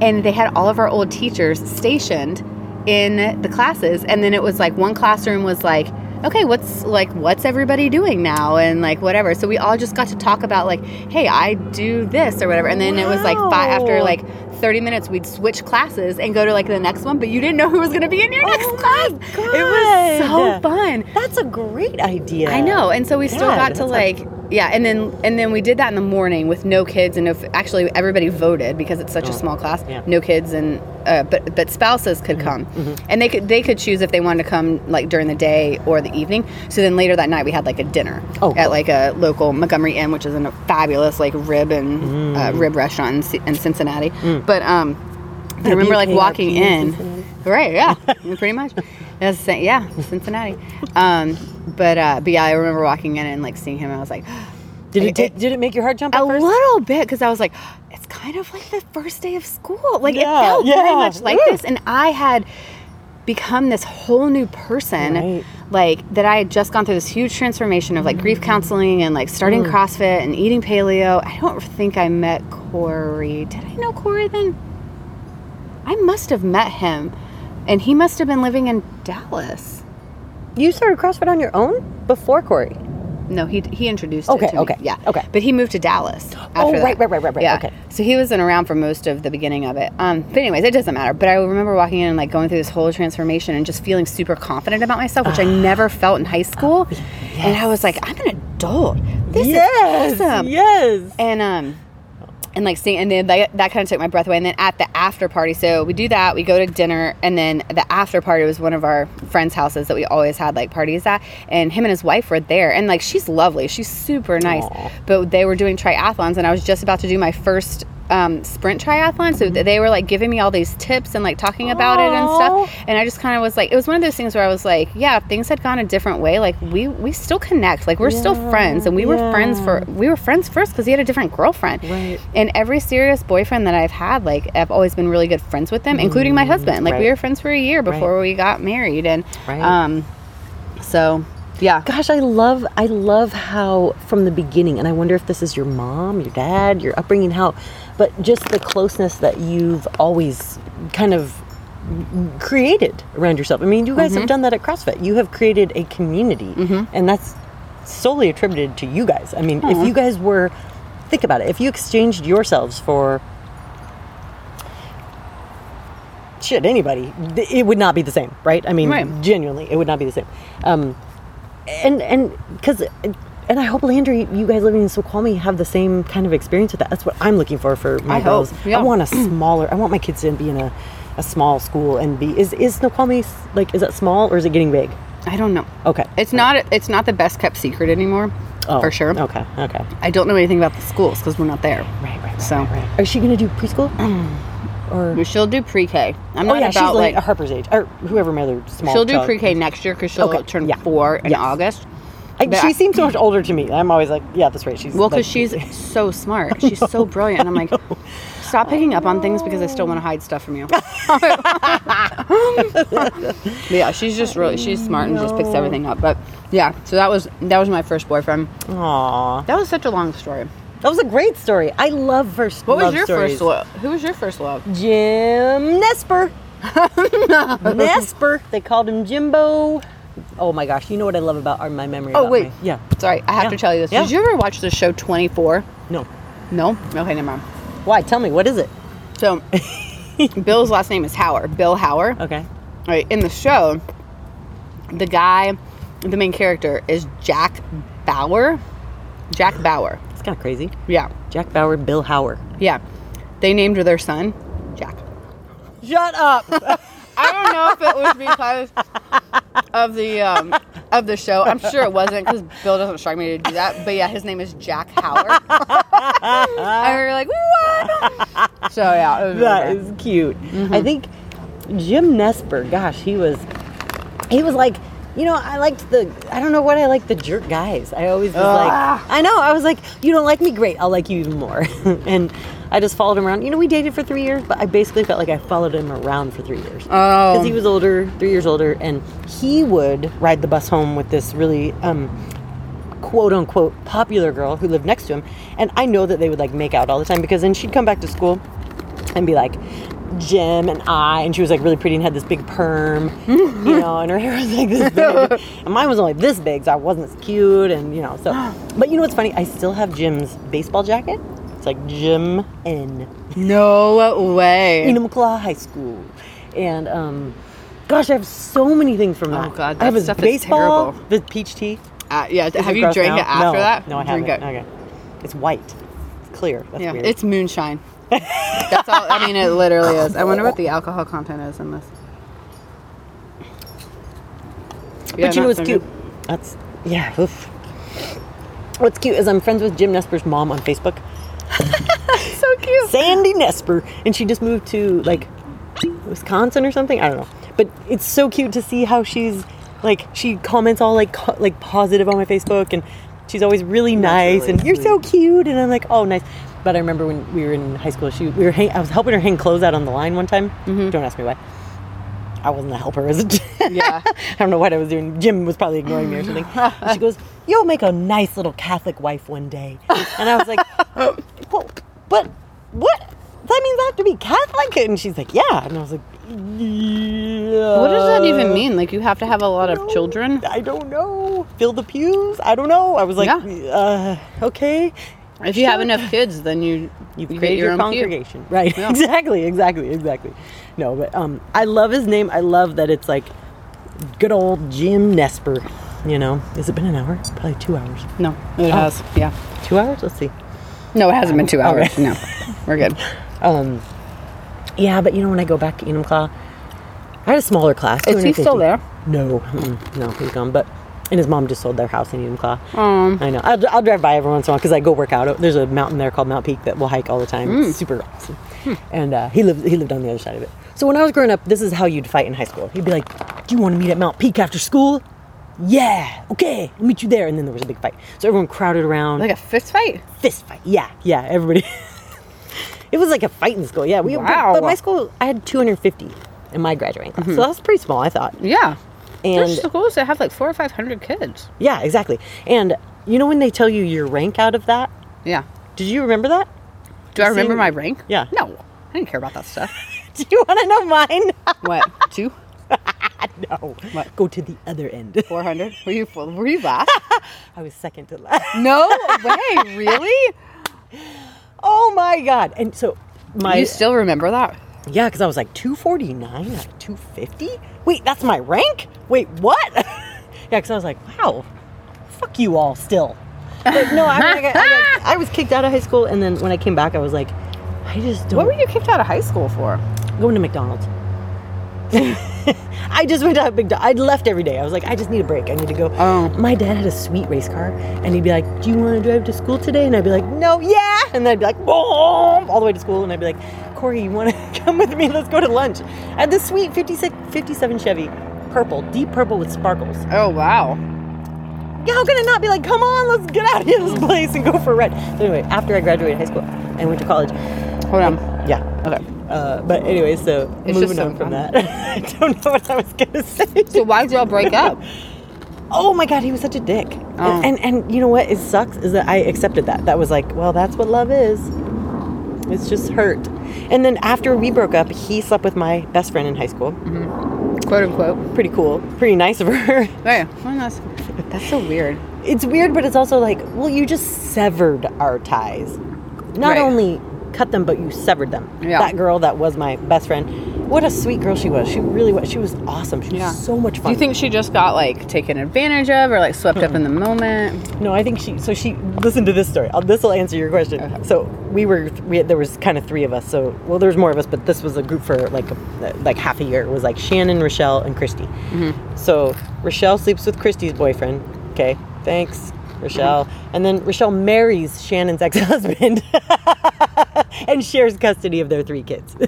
And they had all of our old teachers stationed in the classes, and then it was like one classroom was like, okay, what's like what's everybody doing now, and like whatever. So we all just got to talk about like, hey, I do this or whatever, and then it was like five after like 30 minutes we'd switch classes and go to like the next one but you didn't know who was going to be in your oh next Oh class. My it was so fun. That's a great idea. I know, and so we still got to like, yeah, and then and then we did that in the morning with no kids, and if actually everybody voted because it's such a small class, yeah. no kids, and uh, but but spouses could come, and they could they could choose if they wanted to come like during the day or the evening. So then later that night we had like a dinner Oh, at cool. like a local Montgomery Inn, which is a fabulous like rib and uh, rib restaurant in, C- in Cincinnati, but um. I remember like walking in. Right, yeah, pretty much. That's the- yeah, Cincinnati. Um, but uh, but yeah, I remember walking in and like seeing him. and I was like, Did it, It- did it make your heart jump a first? little bit because I was like, it's kind of like the first day of school. Like Yeah, it felt very much like Woo. this, and I had become this whole new person. Right. Like that, I had just gone through this huge transformation of like Mm. grief counseling and like starting CrossFit and eating paleo. I don't think I met Corey. Did I know Corey then? I must have met him, and he must have been living in Dallas. You started CrossFit on your own before Corey. No, he he introduced Okay, it to me. okay, okay. yeah, okay. But he moved to Dallas. Oh, right, right, right, right, right, Yeah. okay. So he wasn't around for most of the beginning of it. Um, but anyways, it doesn't matter. But I remember walking in and like going through this whole transformation and just feeling super confident about myself, which I Ah. never felt in high school. And I was like, I'm an adult. This yes, is awesome. yes. And um and like seeing and then that, that kind of took my breath away. And then at the after party so we do that we go to dinner and then the after party was one of our friends houses that we always had like parties at and him and his wife were there. And like she's lovely she's super nice. Aw. but they were doing triathlons and i was just about to do my first um, sprint triathlon. So th- they were like giving me all these tips and like talking about it and stuff. And i just kind of was like it was one of those things where i was like yeah things had gone a different way like we we still connect. Like we're still friends and we were friends for we were friends first because he had a different girlfriend. Right. and every serious boyfriend that I've had, like I've always been really good friends with them, including my husband. Like we Mm, were friends for a year before we got married, and Right. um, so yeah, Gosh, I love I love how from the beginning, and I wonder if this is your mom, your dad, your upbringing, how, but just the closeness that you've always kind of created around yourself. I mean, you guys have done that at CrossFit. You have created a community, and that's solely attributed to you guys. I mean, if you guys were, think about it, if you exchanged yourselves for shit anybody, it would not be the same, right? I mean, Right. genuinely, it would not be the same. Um, and and because and I hope Landry, you guys living in Snoqualmie have the same kind of experience with that. That's what I'm looking for for my I hope, girls. yeah. I want a smaller. I want my kids to be in a, a small school and be. Is is Snoqualmie like is that small or is it getting big? I don't know. Okay. It's not it's not the best kept secret anymore, Oh, for sure. Okay. Okay. I don't know anything about the schools because we're not there. Right. Right. right So- right, right. is she gonna do preschool? or She'll do pre-K. I'm oh not yeah, she's about like, like, a Harper's age or whoever my other small. she'll do pre-K next year because she'll Okay, turn yeah. four in Yes. August. I, she I- seems so much older to me. I'm always like, yeah, that's right. She's Well, like, because she's so smart. She's so brilliant. And I'm like, stop picking up on things because I still want to hide stuff from you. Yeah, she's just really, she's smart and just picks everything up. But yeah, so that was, that was my first boyfriend. Aw, That was such a long story. that was a great story. I love first. What was your stories. first love? Who was your first love? Jim Nesper. Nesper. They called him Jimbo. Oh my gosh! You know what I love about our, my memory? Oh, wait. my- yeah. Sorry, I have Yeah. to tell you this. Yeah. Did you ever watch the show 24? No. No? Okay, never mind. Why? Tell me. What is it? So, Bill's last name is Hauer. Bill Hauer. Okay. Right, in the show, the guy, the main character is Jack Bauer. Jack Bauer. It's kind of crazy. Yeah, Jack Bauer, Bill Hauer. yeah. They named their son Jack. Shut up. I don't know if it was because of the um, of the show. I'm sure it wasn't because Bill doesn't strike me to do that. But yeah, his name is Jack Hauer. and we were like, what? So yeah, it that is cute. Mm-hmm. I think Jim Nesper. Gosh, he was. He was like. You know, I liked the. I don't know what I like the jerk guys. I always was like, I know. I was like, you don't like me, great. I'll like you even more. and I just followed him around. You know, we dated for three years, but I basically felt like I followed him around for three years. Oh. because he was older, three years older, and he would ride the bus home with this really um, quote unquote popular girl who lived next to him. And I know that they would like make out all the time because then she'd come back to school and be like, Jim and I, and she was like really pretty and had this big perm, you know, and her hair was like this big. And mine was only this big, so I wasn't as cute, and you know, so. But you know what's funny? I still have Jim's baseball jacket. It's like Jim N. No way. Enumclaw High School. And um, gosh, I have so many things from that. Oh, God, I have that his stuff is baseball, terrible. the peach tea. Uh, yeah, Is have it you gross drank now? it after no, that? No, I Drink haven't. it. Okay. It's white. It's clear. That's Yeah, weird. it's moonshine. That's all. I mean, it literally is. I wonder what the alcohol content is in this. Yeah, but you know what's so cute? good. That's yeah. Oof. What's cute is I'm friends with Jim Nesper's mom on Facebook, So cute. Sandy Nesper, and she just moved to like Wisconsin or something. I don't know. But it's so cute to see how she's like she comments all like co- like positive on my Facebook and she's always really nice really and you're so cute and I'm like oh nice. But I remember when we were in high school, she we were hang, I was helping her hang clothes out on the line one time. Don't ask me why. I wasn't a helper as it? Yeah. I don't know what I was doing. Jim was probably ignoring me or something. And she goes, "You'll make a nice little Catholic wife one day." And I was like, well, "But what? That means I have to be Catholic?" And she's like, "Yeah." And I was like, "Yeah." What does that even mean? Like you have to have a lot of children? I don't know. Fill the pews? I don't know. I was like, Yeah. uh, okay. If you have enough kids, then you you created your, own pew. congregation. Right. Yeah. exactly, exactly, exactly. No, but um I love his name. I love that it's like good old Jim Nesper. You know, has it been an hour? Probably two hours. No, it has. Yeah. Two hours? Let's see. No, it hasn't been two hours. Okay. No, we're good. Um, yeah, but you know when I go back to Enumclaw, I had a smaller class. Is he still there? No, no, he's gone. But and his mom just sold their house in Enumclaw. Um, I know. I'll, I'll drive by every once in a while because I go work out. There's a mountain there called Mount Peak that we'll hike all the time. Mm. It's super awesome. Hmm. And uh, he lived he lived on the other side of it. So when I was growing up, this is how you'd fight in high school. He'd be like, "Do you want to meet at Mount Peak after school?" Yeah. Okay. I'll meet you there. And then there was a big fight. So everyone crowded around. like a fist fight? fist fight. Yeah. Yeah. Everybody. it was like a fight in school. Yeah. We. Wow. But my school, I had 250 in my graduating class, so that was pretty small. I thought. Yeah. And There's schools that have like four or five hundred kids. yeah, exactly. And you know when they tell you your rank out of that, Yeah. did you remember that? Do I remember my rank? Yeah. No, I didn't care about that stuff. Do you want to know mine? what? Two? no. What? Go to the other end. Four hundred? Were you were you last? I was second to last. no way. Really? Oh my god! And so my you still remember that? Yeah, because I was like 249 out of 250. Wait, that's my rank? Wait, what? yeah, because I was like, wow, fuck you all still. But no, I, I, got, I, got, I was kicked out of high school, and then when I came back, I was like, I just don't What were you kicked out of high school for? going to McDonald's. I just went to McDonald's. I'd left every day. I was like, I just need a break. I need to go. Oh. My dad had a sweet race car, and he'd be like, Do you want to drive to school today? And I'd be like, No, yeah. And then I'd be like, Boom, all the way to school. And I'd be like, Corey, you want to come with me? Let's go to lunch. I had this sweet 56, 57 Chevy, purple, deep purple with sparkles. Oh wow. Yeah, How can it not be like, Come on, let's get out of here, this place, and go for a ride? So anyway, after I graduated high school and went to college, Hold on. yeah, Okay. uh, but anyway, so It's moving on from fun. that, I don't know what I was gonna say. So why did y'all break up? oh my god, he was such a dick. Oh. And, and and you know what? It sucks is that I accepted that. That was like, well, that's what love is. It's just hurt. And then after we broke up, he slept with my best friend in high school. Mm-hmm. Quote unquote. Pretty cool, pretty nice of her. Well, that's that's so weird. it's weird, but it's also like, well, you just severed our ties. Not Right. only cut them, but you severed them. Yeah. That girl that was my best friend, what a sweet girl she was. She really was. She was awesome. She was Yeah. so much fun. Do you think she just got like taken advantage of or like swept up in the moment? No, I think she. So she. Listen to this story. This will answer your question. Okay. So we were. We had, there was kind of three of us. So well, there's more of us, but this was a group for like a, like half a year. It was like Shannon, Rochelle, and Christy. Mm-hmm. So Rochelle sleeps with Christy's boyfriend. Okay, thanks, Rochelle. Mm-hmm. And then Rochelle marries Shannon's ex-husband and shares custody of their three kids.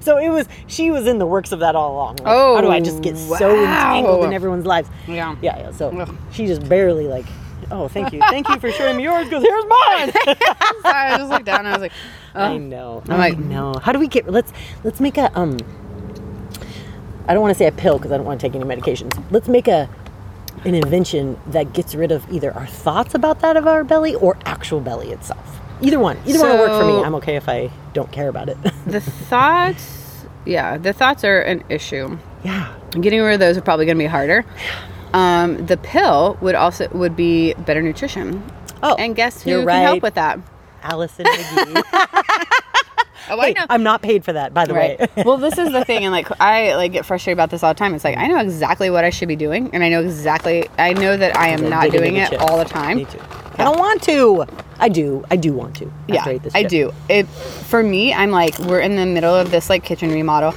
So it was she was in the works of that all along. Like, how do I just get so Oh, entangled in everyone's lives? Yeah. Yeah, yeah. So Ugh. she just barely like, oh, thank you, thank you for sharing me yours because here's mine. Sorry, I just looked down and I was like, I oh. know. I'm like- know. How do we get? Let's let's make a um. I don't want to say a pill because I don't want to take any medications. Let's make a an invention that gets rid of either our thoughts about that of our belly or actual belly itself. Either one. Either one will work for me. I'm okay if I don't care about it. the thoughts, yeah, the thoughts are an issue. yeah. Getting rid of those are probably going to be harder. Um, the pill would also would be better nutrition. Oh, and guess who you're can right. help with that? Allison McGee. Oh, Hey, I'm not paid for that, by the Right. way. well, this is the thing, and like I like get frustrated about this all the time. It's like I know exactly what I should be doing, and I know exactly. I know that I am not doing it all the time. I don't want to. I do. I do want to. Yeah, I, I do. It for me. I'm like we're in the middle of this like kitchen remodel.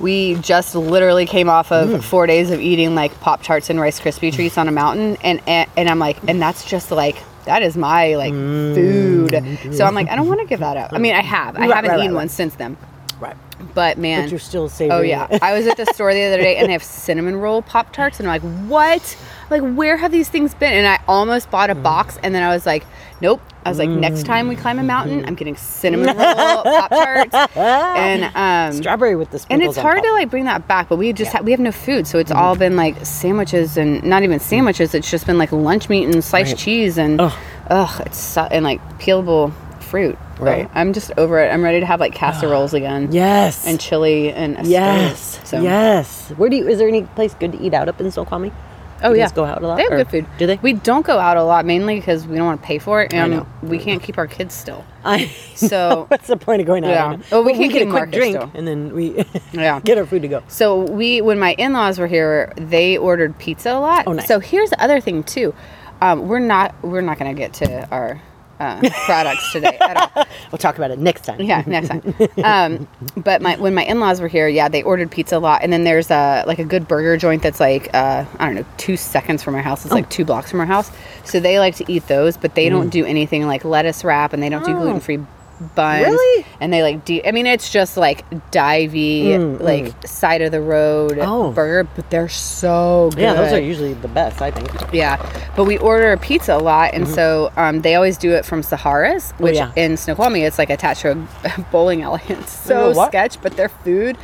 We just literally came off of Mm. four days of eating like Pop Tarts and Rice Krispie treats on a mountain, and, and and I'm like, and that's just like that is my like Mm, food. So I'm like, I don't want to give that up. I mean, I have. I Right, haven't right, eaten right, one since then. But man, But you're still saving. Oh yeah. I was at the store the other day and they have cinnamon roll pop tarts, and I'm like, what? Like, where have these things been? And I almost bought Mm. a box, and then I was like, nope. I was like, next time we climb a mountain, I'm getting cinnamon roll pop tarts, and um, Strawberry with the and sprinkles it's on hard. Mm. to like bring that back, but we just ha- we have no food, so it's all been like sandwiches and not even sandwiches. It's just been like lunch meat and sliced Right. cheese and Ugh. ugh, it's so, and like peelable fruit. Right. I'm just over it. I'm ready to have like casseroles again Yes. and chili and a yes. stove, So. Yes. Where do you? Is there any place good to eat out up in Snoqualmie? Oh You yeah. guys go out a lot. They have good food. Do they? We don't go out a lot mainly because we don't want to pay for it, and know. we can't keep our kids still. I. So- what's the point of going out? Yeah. I know. Oh, we Well, can get a quick drink still. and then we Yeah. get our food to go. So we, when my in-laws were here, they ordered pizza a lot. Oh, nice. So here's the other thing too. Um, we're not we're not gonna get to our uh, products today at all. We'll talk about it next time. Yeah, next time. Um, but my when my in-laws were here, yeah, they ordered pizza a lot, and then there's a like a good burger joint that's like uh, I don't know, two seconds from our house. It's Oh. like two blocks from our house. So they like to eat those, but they Mm. don't do anything like lettuce wrap, and they don't do gluten free buns. Oh. Really? And they like de- I mean, it's just like divey, like side of the road Mm, Oh. burger, but they're so good. Yeah, those are usually the best, I think. Yeah, but we order pizza a lot, and so um, they always do it from Sahara's, which Mm-hmm. Oh, yeah. in Snoqualmie it's like attached to a bowling alley. It's so Oh, sketch, but their food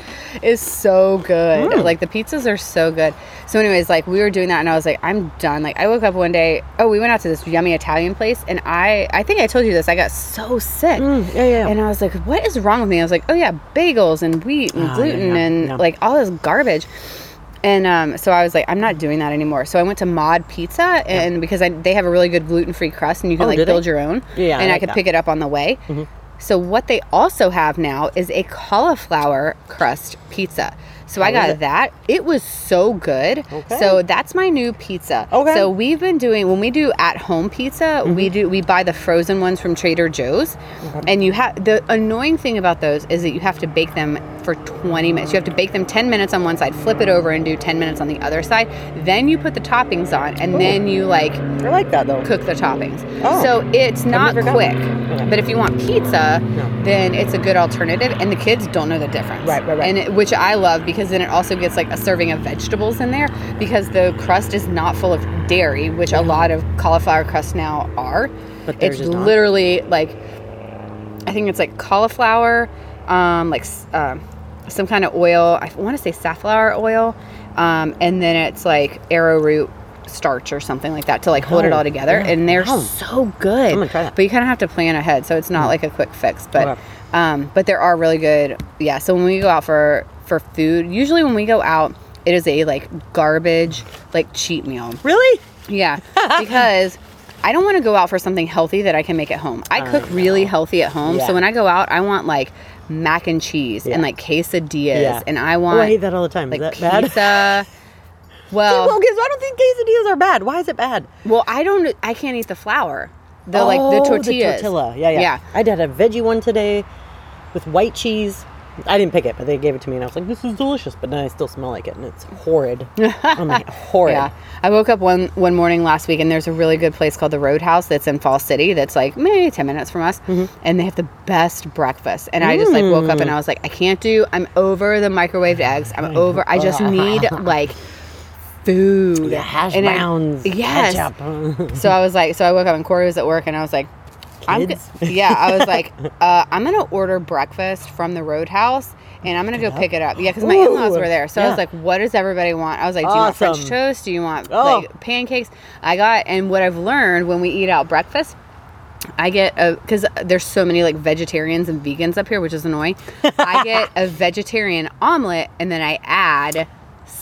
is so good. Mm. Like the pizzas are so good. So, anyways, like we were doing that, and I was like, I'm done. Like I woke up one day. Oh, we went out to this yummy Italian place, and I I think I told you this. I got so sick. Mm, yeah, yeah. And I was like, what is wrong with me? I was like, oh yeah, bagels and wheat and Ah, gluten yeah, and yeah. like all this garbage. And um, so I was like, I'm not doing that anymore. So I went to Mod Pizza, and because I, they have a really good gluten free crust, and you can Oh, like do they? build your own. Yeah, and I, like could that. Mm-hmm. pick it up on the way. So what they also have now is a cauliflower crust pizza. So I got it? that. It was so good. Okay. So that's my new pizza. Okay. So we've been doing when we do at home pizza, we Mm-hmm. do we buy the frozen ones from Trader Joe's, and you have the annoying thing about those is that you have to bake them for 20 minutes. You have to bake them 10 minutes on one side, flip it over, and do 10 minutes on the other side. Then you put the toppings on, and then you like I like that though. cook the toppings. Oh. So it's not quick. Okay. But if you want pizza, No. then it's a good alternative, and the kids don't know the difference. Right, right, right. And it, which I love because then it also gets like a serving of vegetables in there because the crust is not full of dairy, which a lot of cauliflower crusts now are. But it's literally like I think it's like cauliflower, um, like um, some kind of oil. I want to say safflower oil, um, and then it's like arrowroot starch or something like that to like hold it Oh, all together. yeah. And they're Wow. so good. I'm gonna try that. But you kind of have to plan ahead, so it's not like a quick fix. But um, but there are really good. Yeah. So when we go out for for food, usually when we go out, it is a like garbage like cheat meal. Really? Yeah, because I don't want to go out for something healthy that I can make at home. I cook really healthy at home, Yeah. so when I go out, I want like mac and cheese Yeah. and like quesadillas, Yeah. and I Oh, want I hate that all the time. like Is that bad? pizza. well, Well, because I don't think quesadillas are bad. Why is it bad? well, I don't. I can't eat the flour. The like the Oh, tortillas. tortilla. Yeah, yeah. Yeah. I did a veggie one today with white cheese. I didn't pick it, but they gave it to me, and I was like, "This is delicious." But then I still smell like it, and it's horrid. I'm like, horrid. Yeah, I woke up one one morning last week, and there's a really good place called the Roadhouse that's in Fall City. That's like maybe ten minutes from us, Mm-hmm. and they have the best breakfast. And I just like woke up and I was like, I can't do. I'm over the microwaved eggs. I'm over. I just need like food. Yeah, hash And I- browns. yes. So I was like, so I woke up and Corey was at work, and I was like, Kids? go- yeah, I was like, uh, I'm gonna order breakfast from the Roadhouse. And I'm gonna go pick it up. Yeah, because my Ooh, in-laws were there. So I was like, "What does everybody want?" I was like, "Do you want French toast? Do you want Oh. like pancakes?" I got, and what I've learned when we eat out breakfast, I get a because there's so many like vegetarians and vegans up here, which is annoying. I get a vegetarian omelet, and then I add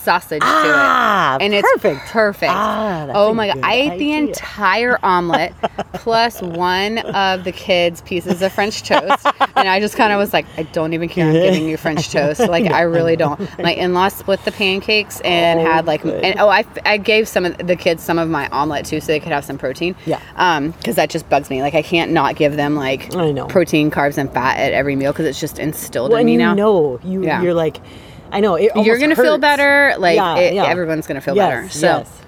sausage Ah, to it, and it's perfect. perfect. Ah, oh my god! I ate the entire omelet plus one of the kids' pieces of French toast, and I just kind of was like, I don't even care. I'm giving you French toast. Like I really don't. My in-laws split the pancakes and Oh, had like, good. and oh, I, I gave some of the kids some of my omelet too, so they could have some protein. Yeah. Um, because that just bugs me. Like I can't not give them like I know. protein, carbs, and fat at every meal because it's just instilled Well, in me you now. know, you Yeah. you're like, I know. It You're gonna feel better. Like Yeah, it, yeah. everyone's gonna feel Yes, better. So yes.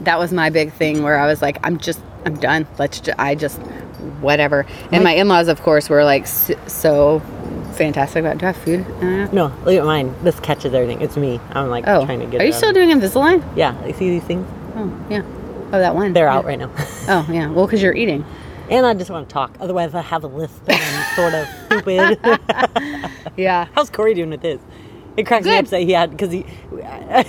that was my big thing where I was like, I'm just, I'm done. Let's, ju- I just, whatever. And my in laws, of course, were like so fantastic about. Do I have food? Uh, No, look at mine. This catches everything. It's me. I'm like oh, trying to get. are you still doing Invisalign? Yeah, you see these things? Oh, yeah. Oh, that one. They're Yeah. out right now. Oh, yeah. Well, because you're eating. and I just want to talk. Otherwise, I have a list and I'm sort of stupid. Yeah. How's Corey doing with his? It cracks me up that he had because he. I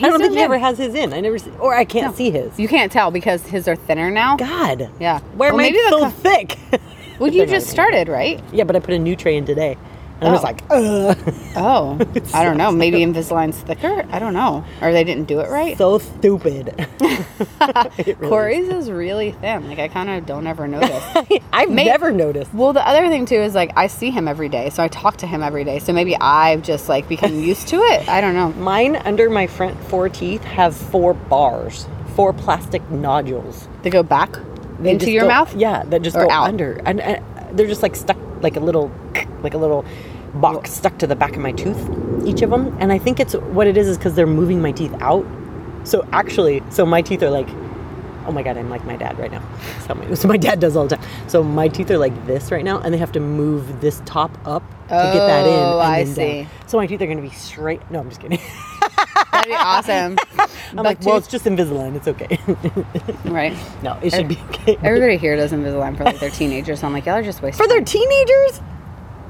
don't think he ever has his in. I never see, or I can't No. see his. You can't tell because his are thinner now. God. Yeah. Where Well, the so co- thick? Well, you just started, right? Yeah, but I put a new tray in today. And I was Oh. like, Ugh. Oh, I don't know. Maybe Invisalign's thicker. I don't know, or they didn't do it right. so stupid. Really Corey's is really thin. Like I kind of don't ever notice. I've May- never noticed. well, the other thing too is like I see him every day, so I talk to him every day. So maybe I've just like become used to it. I don't know. Mine under my front four teeth have four bars, four plastic nodules. They go back They into your go- mouth. Yeah, that just Or go out? under, and, and they're just like stuck, like a little, like a little box stuck to the back of my tooth, each of them. And I think it's what it is is because they're moving my teeth out. So actually, so my teeth are like, oh my god, I'm like my dad right now. So my, so my dad does all the time. So my teeth are like this right now, and they have to move this top up to get that in. Oh, I see. down. So my teeth are gonna be straight. No, I'm just kidding. That'd be awesome. I'm like, well, it's just Invisalign. It's okay. right. no, it should er, be okay. Everybody here does Invisalign for like their teenagers. So I'm like, y'all are just wasting. For their teenagers?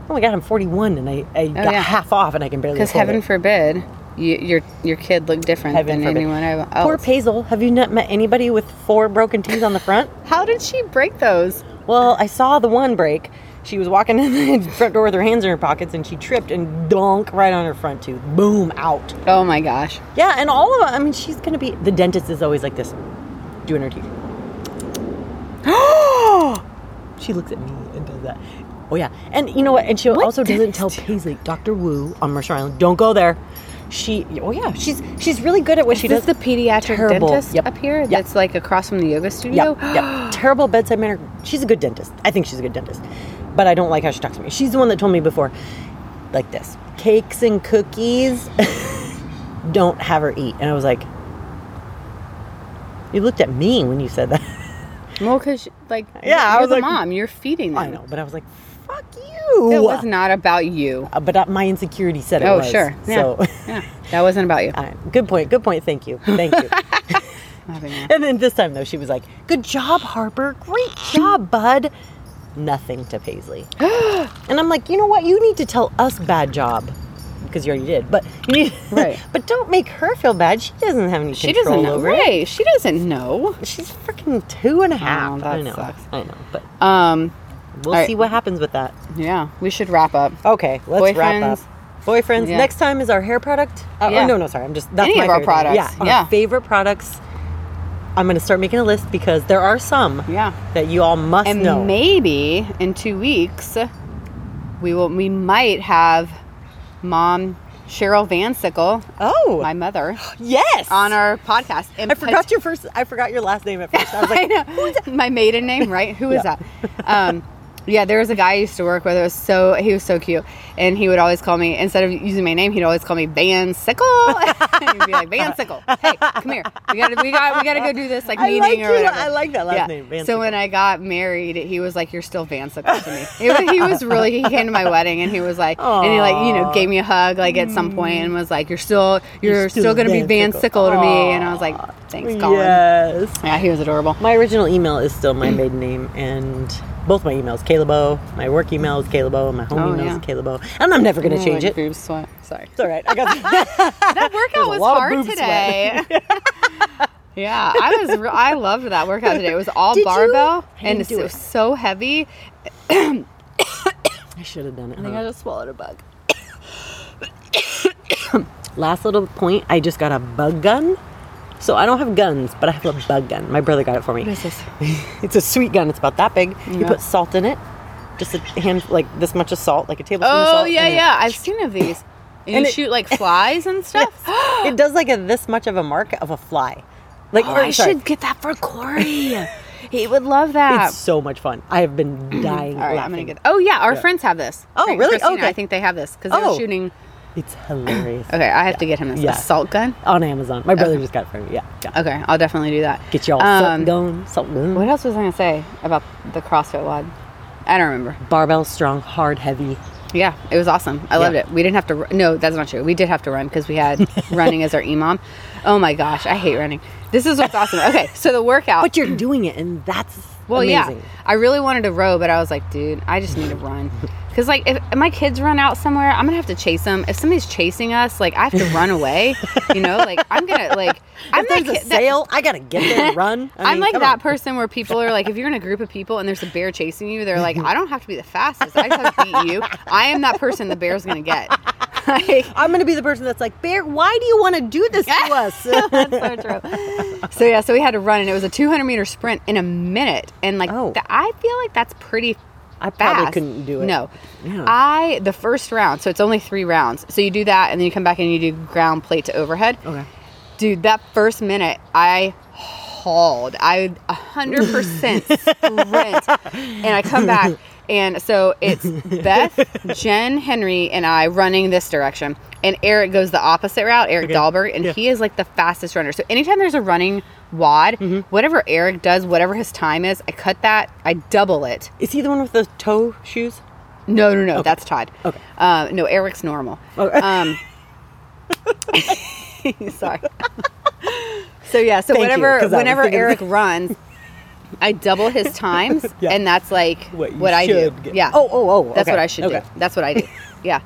Oh my god, I'm 41 and I, I oh, got yeah. half off and I can barely Because heaven it. forbid, you, your your kid look different Heaven than forbid. anyone else. Poor Paisley. Have you not met anybody with four broken teeth on the front? How did she break those? Well, I saw the one break. She was walking in the front door with her hands in her pockets and she tripped and donk right on her front tooth. Boom, out. Oh my gosh. Yeah, and all of it. I mean, she's gonna be. The dentist is always like this, doing her teeth. she looks at me and does that. Oh yeah, and you know what? And she What also doesn't tell? Paisley, Doctor Wu on Mercer Island, don't go there. She. Oh yeah, she's she's really good at what she Is does. this the pediatric Terrible. dentist Yep. up here? Yep. That's like across from the yoga studio. Yep, yep. Terrible bedside manner. She's a good dentist. I think she's a good dentist. But I don't like how she talks to me. She's the one that told me before, like this cakes and cookies, don't have her eat. And I was like, you looked at me when you said that. Well, because like Yeah, I was like- mom. You're feeding them. I know, but I was like, fuck you. It was not about you. Uh, but uh, my insecurity said it Oh, was. sure. Yeah. So, Yeah, that wasn't about you. right, good point. Good point. Thank you. Thank you. And then this time though, she was like, "Good job, Harper. Great job, bud." Nothing to Paisley. and I'm like, you know what? You need to tell us bad job because you already did. But you need, Right. but don't make her feel bad. She doesn't have any She control doesn't know. over it. Right. She doesn't know. She's freaking two and a half. that I know. sucks. I know. But Um. we'll right. see what happens with that. Yeah. We should wrap up. Okay, let's wrap up. Boyfriends. Boyfriends. Yeah. Next time is our hair product. Uh, Yeah. Oh no, no, sorry. I'm just that's Any my of our thing. products. Yeah, our Yeah. favorite products. I'm gonna start making a list because there are some Yeah. that you all must And know. maybe in two weeks, we will. We might have mom Cheryl Van Sickle, oh, my mother, yes. on our podcast. And I forgot your first. I forgot your last name at first. I was I like, know. My maiden name, right? Who is Yeah. that? Um, yeah, there was a guy I used to work with. It was so he was so cute, and he would always call me instead of using my name, he'd always call me Van Sickle. he'd be like Van Sickle. Hey, come here. We got to we got we got to go do this like I meeting like or you. whatever. I like that last yeah. name, Van so Sickle. when I got married, he was like, "You're still Van Sickle to me." He was, he was really. He came to my wedding and he was like, and he like you know gave me a hug like at some point and was like, "You're still you're, You're still, still gonna be Van Van Sickle." Sickle to me," and I was like, "Thanks, Colin." Yes. Yeah, he was adorable. My original email is still my maiden name, and both my emails, Caleb O. My work email is Caleb O. and My home Oh, email yeah. is Caleb O. And I'm never gonna Oh, change my it. Boobs sweat. Sorry. It's all right. I got. That workout was hard today. yeah, I was. Re- I loved that workout today. It was all Did barbell and didn't it's do it it. was so heavy. I should have done it. I think huh? I just swallowed a bug. Last little point. I just got a bug gun. So I don't have guns, but I have a bug gun. My brother got it for me. What is this? It's a sweet gun. It's about that big. You put salt in it, just a hand like this much of salt, like a tablespoon of oh, salt. Oh yeah, yeah. I've seen of these. And, And you it- shoot like flies and stuff. It does like a this much of a mark of a fly. Like Oh, or, I sorry, should get that for Corey. he would love that. It's so much fun. I have been dying. All right, I'm gonna get. Oh yeah, our Yeah. friends have this. Oh, really? Christina, Okay. I think they have this because they were Oh. shooting. It's hilarious. Okay, I have to get him this. Yeah. A salt gun. On Amazon. My brother just got it for me. Yeah. yeah. Okay, I'll definitely do that. Get y'all Um, salt gun, salt gun. What else was I gonna say about the CrossFit WOD? I don't remember. Barbell strong, hard, heavy. Yeah, it was awesome. I loved it. We didn't have to. No, that's not true. We did have to run because we had running as our imam. Oh my gosh, I hate running. This is what's awesome. Okay, so the workout. But you're doing it, and that's well, amazing. yeah. I really wanted to row, but I was like, dude, I just need to run. Because like, if my kids run out somewhere, I'm gonna have to chase them. If somebody's chasing us, like, I have to run away. You know, like I'm gonna like. I'm If there's that a kid- that- sale, I gotta get there and run. I I'm like that on. person where people are like, if you're in a group of people and there's a bear chasing you, they're like, I don't have to be the fastest. I just have to beat you. I am that person the bear's gonna get. like, I'm gonna be the person that's like, Bear, why do you want to do this to us? that's so true. So yeah, so we had to run, and it was a 200 meter sprint in a minute, and like Oh. I feel like that's pretty. I probably couldn't do it. No, Yeah. I the first round, so it's only three rounds. So you do that, and then you come back and you do ground plate to overhead. Okay. Dude, that first minute, I hauled. I 100% sprint. And I come back. And so it's Beth, Jen, Henry, and I running this direction. And Eric goes the opposite route, Eric Okay. Dahlberg, and Yeah. he is like the fastest runner. So anytime there's a running WOD, Mm-hmm. whatever Eric does, whatever his time is, I cut that, I double it. Is he the one with the toe shoes? No, no, no, that's Todd. Okay. Uh, no, Eric's normal. Okay. Um, sorry. so yeah, so Thank you, whenever was whenever Eric runs, I double his times, Yeah. and that's like What what, I do. get. Yeah. Oh, oh, oh, That's okay, what I should okay. do. That's what I do. Yeah.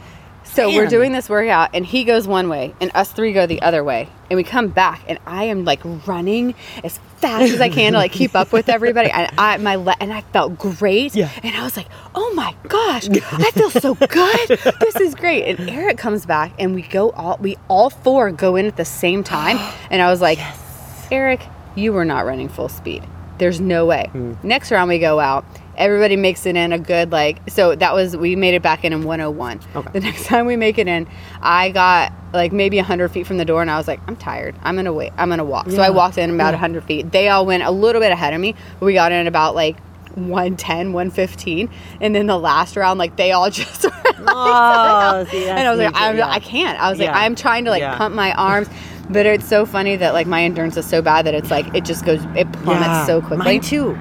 So we're doing this workout, and he goes one way, and us three go the other way, and we come back, and I am like running as fast as I can to like keep up with everybody, and I my le- and I felt great, Yeah. and I was like, oh my gosh, I feel so good. This is great. And Eric comes back, and we go all we all four go in at the same time, and I was like, Eric, you were not running full speed. There's no way. Hmm. Next round we go out. Everybody makes it in a good like so that was we made it back in in 101. Okay. The next time we make it in, I got like maybe 100 feet from the door and I was like, I'm tired. I'm gonna wait. I'm gonna walk. So I walked in about Yeah. 100 feet. They all went a little bit ahead of me, we got in about like 110, 115, and then the last round, like they all just. were like, Oh, see, and I was like, I'm, yeah. I can't. I was like, I'm trying to like Yeah. pump my arms, but it's so funny that like my endurance is so bad that it's like it just goes, it plummets Yeah, so quickly. Mine too.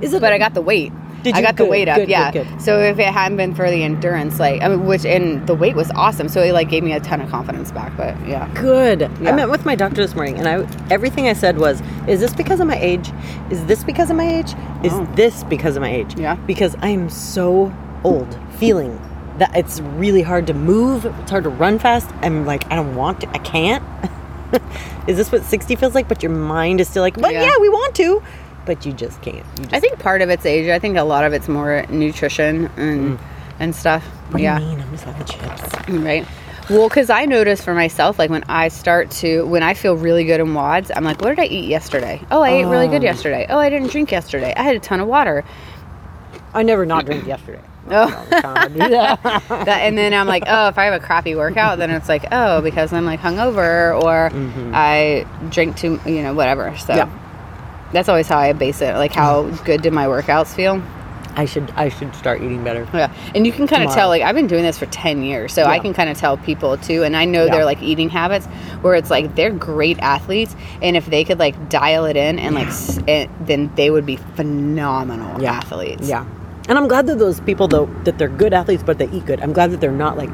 Is it? But I got the weight. Did you? I got the weight up, good, good, yeah. good. So if it hadn't been for the endurance, like I mean, which and the weight was awesome, so it like gave me a ton of confidence back. But yeah, good. Yeah. I met with my doctor this morning, and I everything I said was, "Is this because of my age? Is this because of my age? Is Oh. this because of my age? Yeah. Because I am so old, feeling that it's really hard to move. It's hard to run fast. I'm like, I don't want to. I can't. is this what 60 feels like? But your mind is still like, but Yeah. yeah, we want to, but you just can't. You just, I think part of it's age. I think a lot of it's more nutrition and and stuff. Mm. what yeah. do you mean? I'm just having chips. Right. Well, because I notice for myself, like when I start to, when I feel really good in WODs, I'm like, what did I eat yesterday? Oh, I ate really good Oh. yesterday. Oh, I didn't drink yesterday. I had a ton of water. I never not drank yesterday. Oh. That. and then I'm like, oh, if I have a crappy workout, then it's like, oh, because I'm like hungover or mm-hmm. I drink too, you know, whatever. So Yeah. that's always how I base it. Like, how mm-hmm. good did my workouts feel? I should I should start eating better. Yeah, and you can kind of tell. Like I've been doing this for ten years, so I can kind of tell people too. And I know Yeah. their like eating habits, where it's like they're great athletes, and if they could like dial it in and like, s- it, then they would be phenomenal Yeah. athletes. Yeah. And I'm glad that those people though that they're good athletes but they eat good. I'm glad that they're not like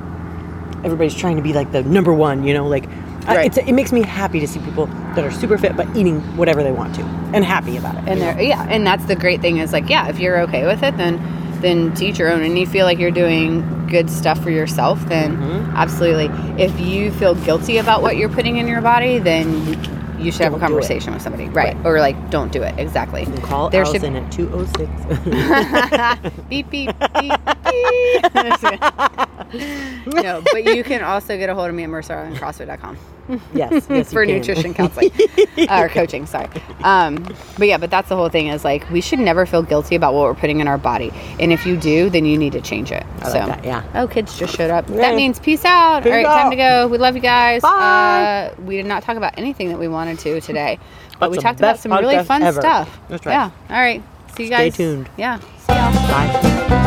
everybody's trying to be like the number one, you know, like I, Right. it's, it makes me happy to see people that are super fit but eating whatever they want to and happy about it. and they're know? yeah, and that's the great thing is like yeah, if you're okay with it, then then teach your own, and you feel like you're doing good stuff for yourself, then Mm-hmm. absolutely. If you feel guilty about what you're putting in your body, then you should have a Don't do it. conversation with somebody, right? Right. Or like, don't do it. Exactly. And call There Allison should- at 206. beep beep beep beep. no, but you can also get a hold of me at mercercrossfit.com yes, yes for nutrition counseling uh, or coaching. Sorry, um, but yeah, but that's the whole thing is like we should never feel guilty about what we're putting in our body, and if you do, then you need to change it. I so, like that, yeah. Oh, kids just showed up. Yay. That means peace out. Peace All right, time to go. We love you guys. Bye. Uh, we did not talk about anything that we wanted to today, but That's we talked about some really fun ever. stuff. That's right. Yeah. All right. See you guys. Stay tuned. Yeah. See y'all. Bye.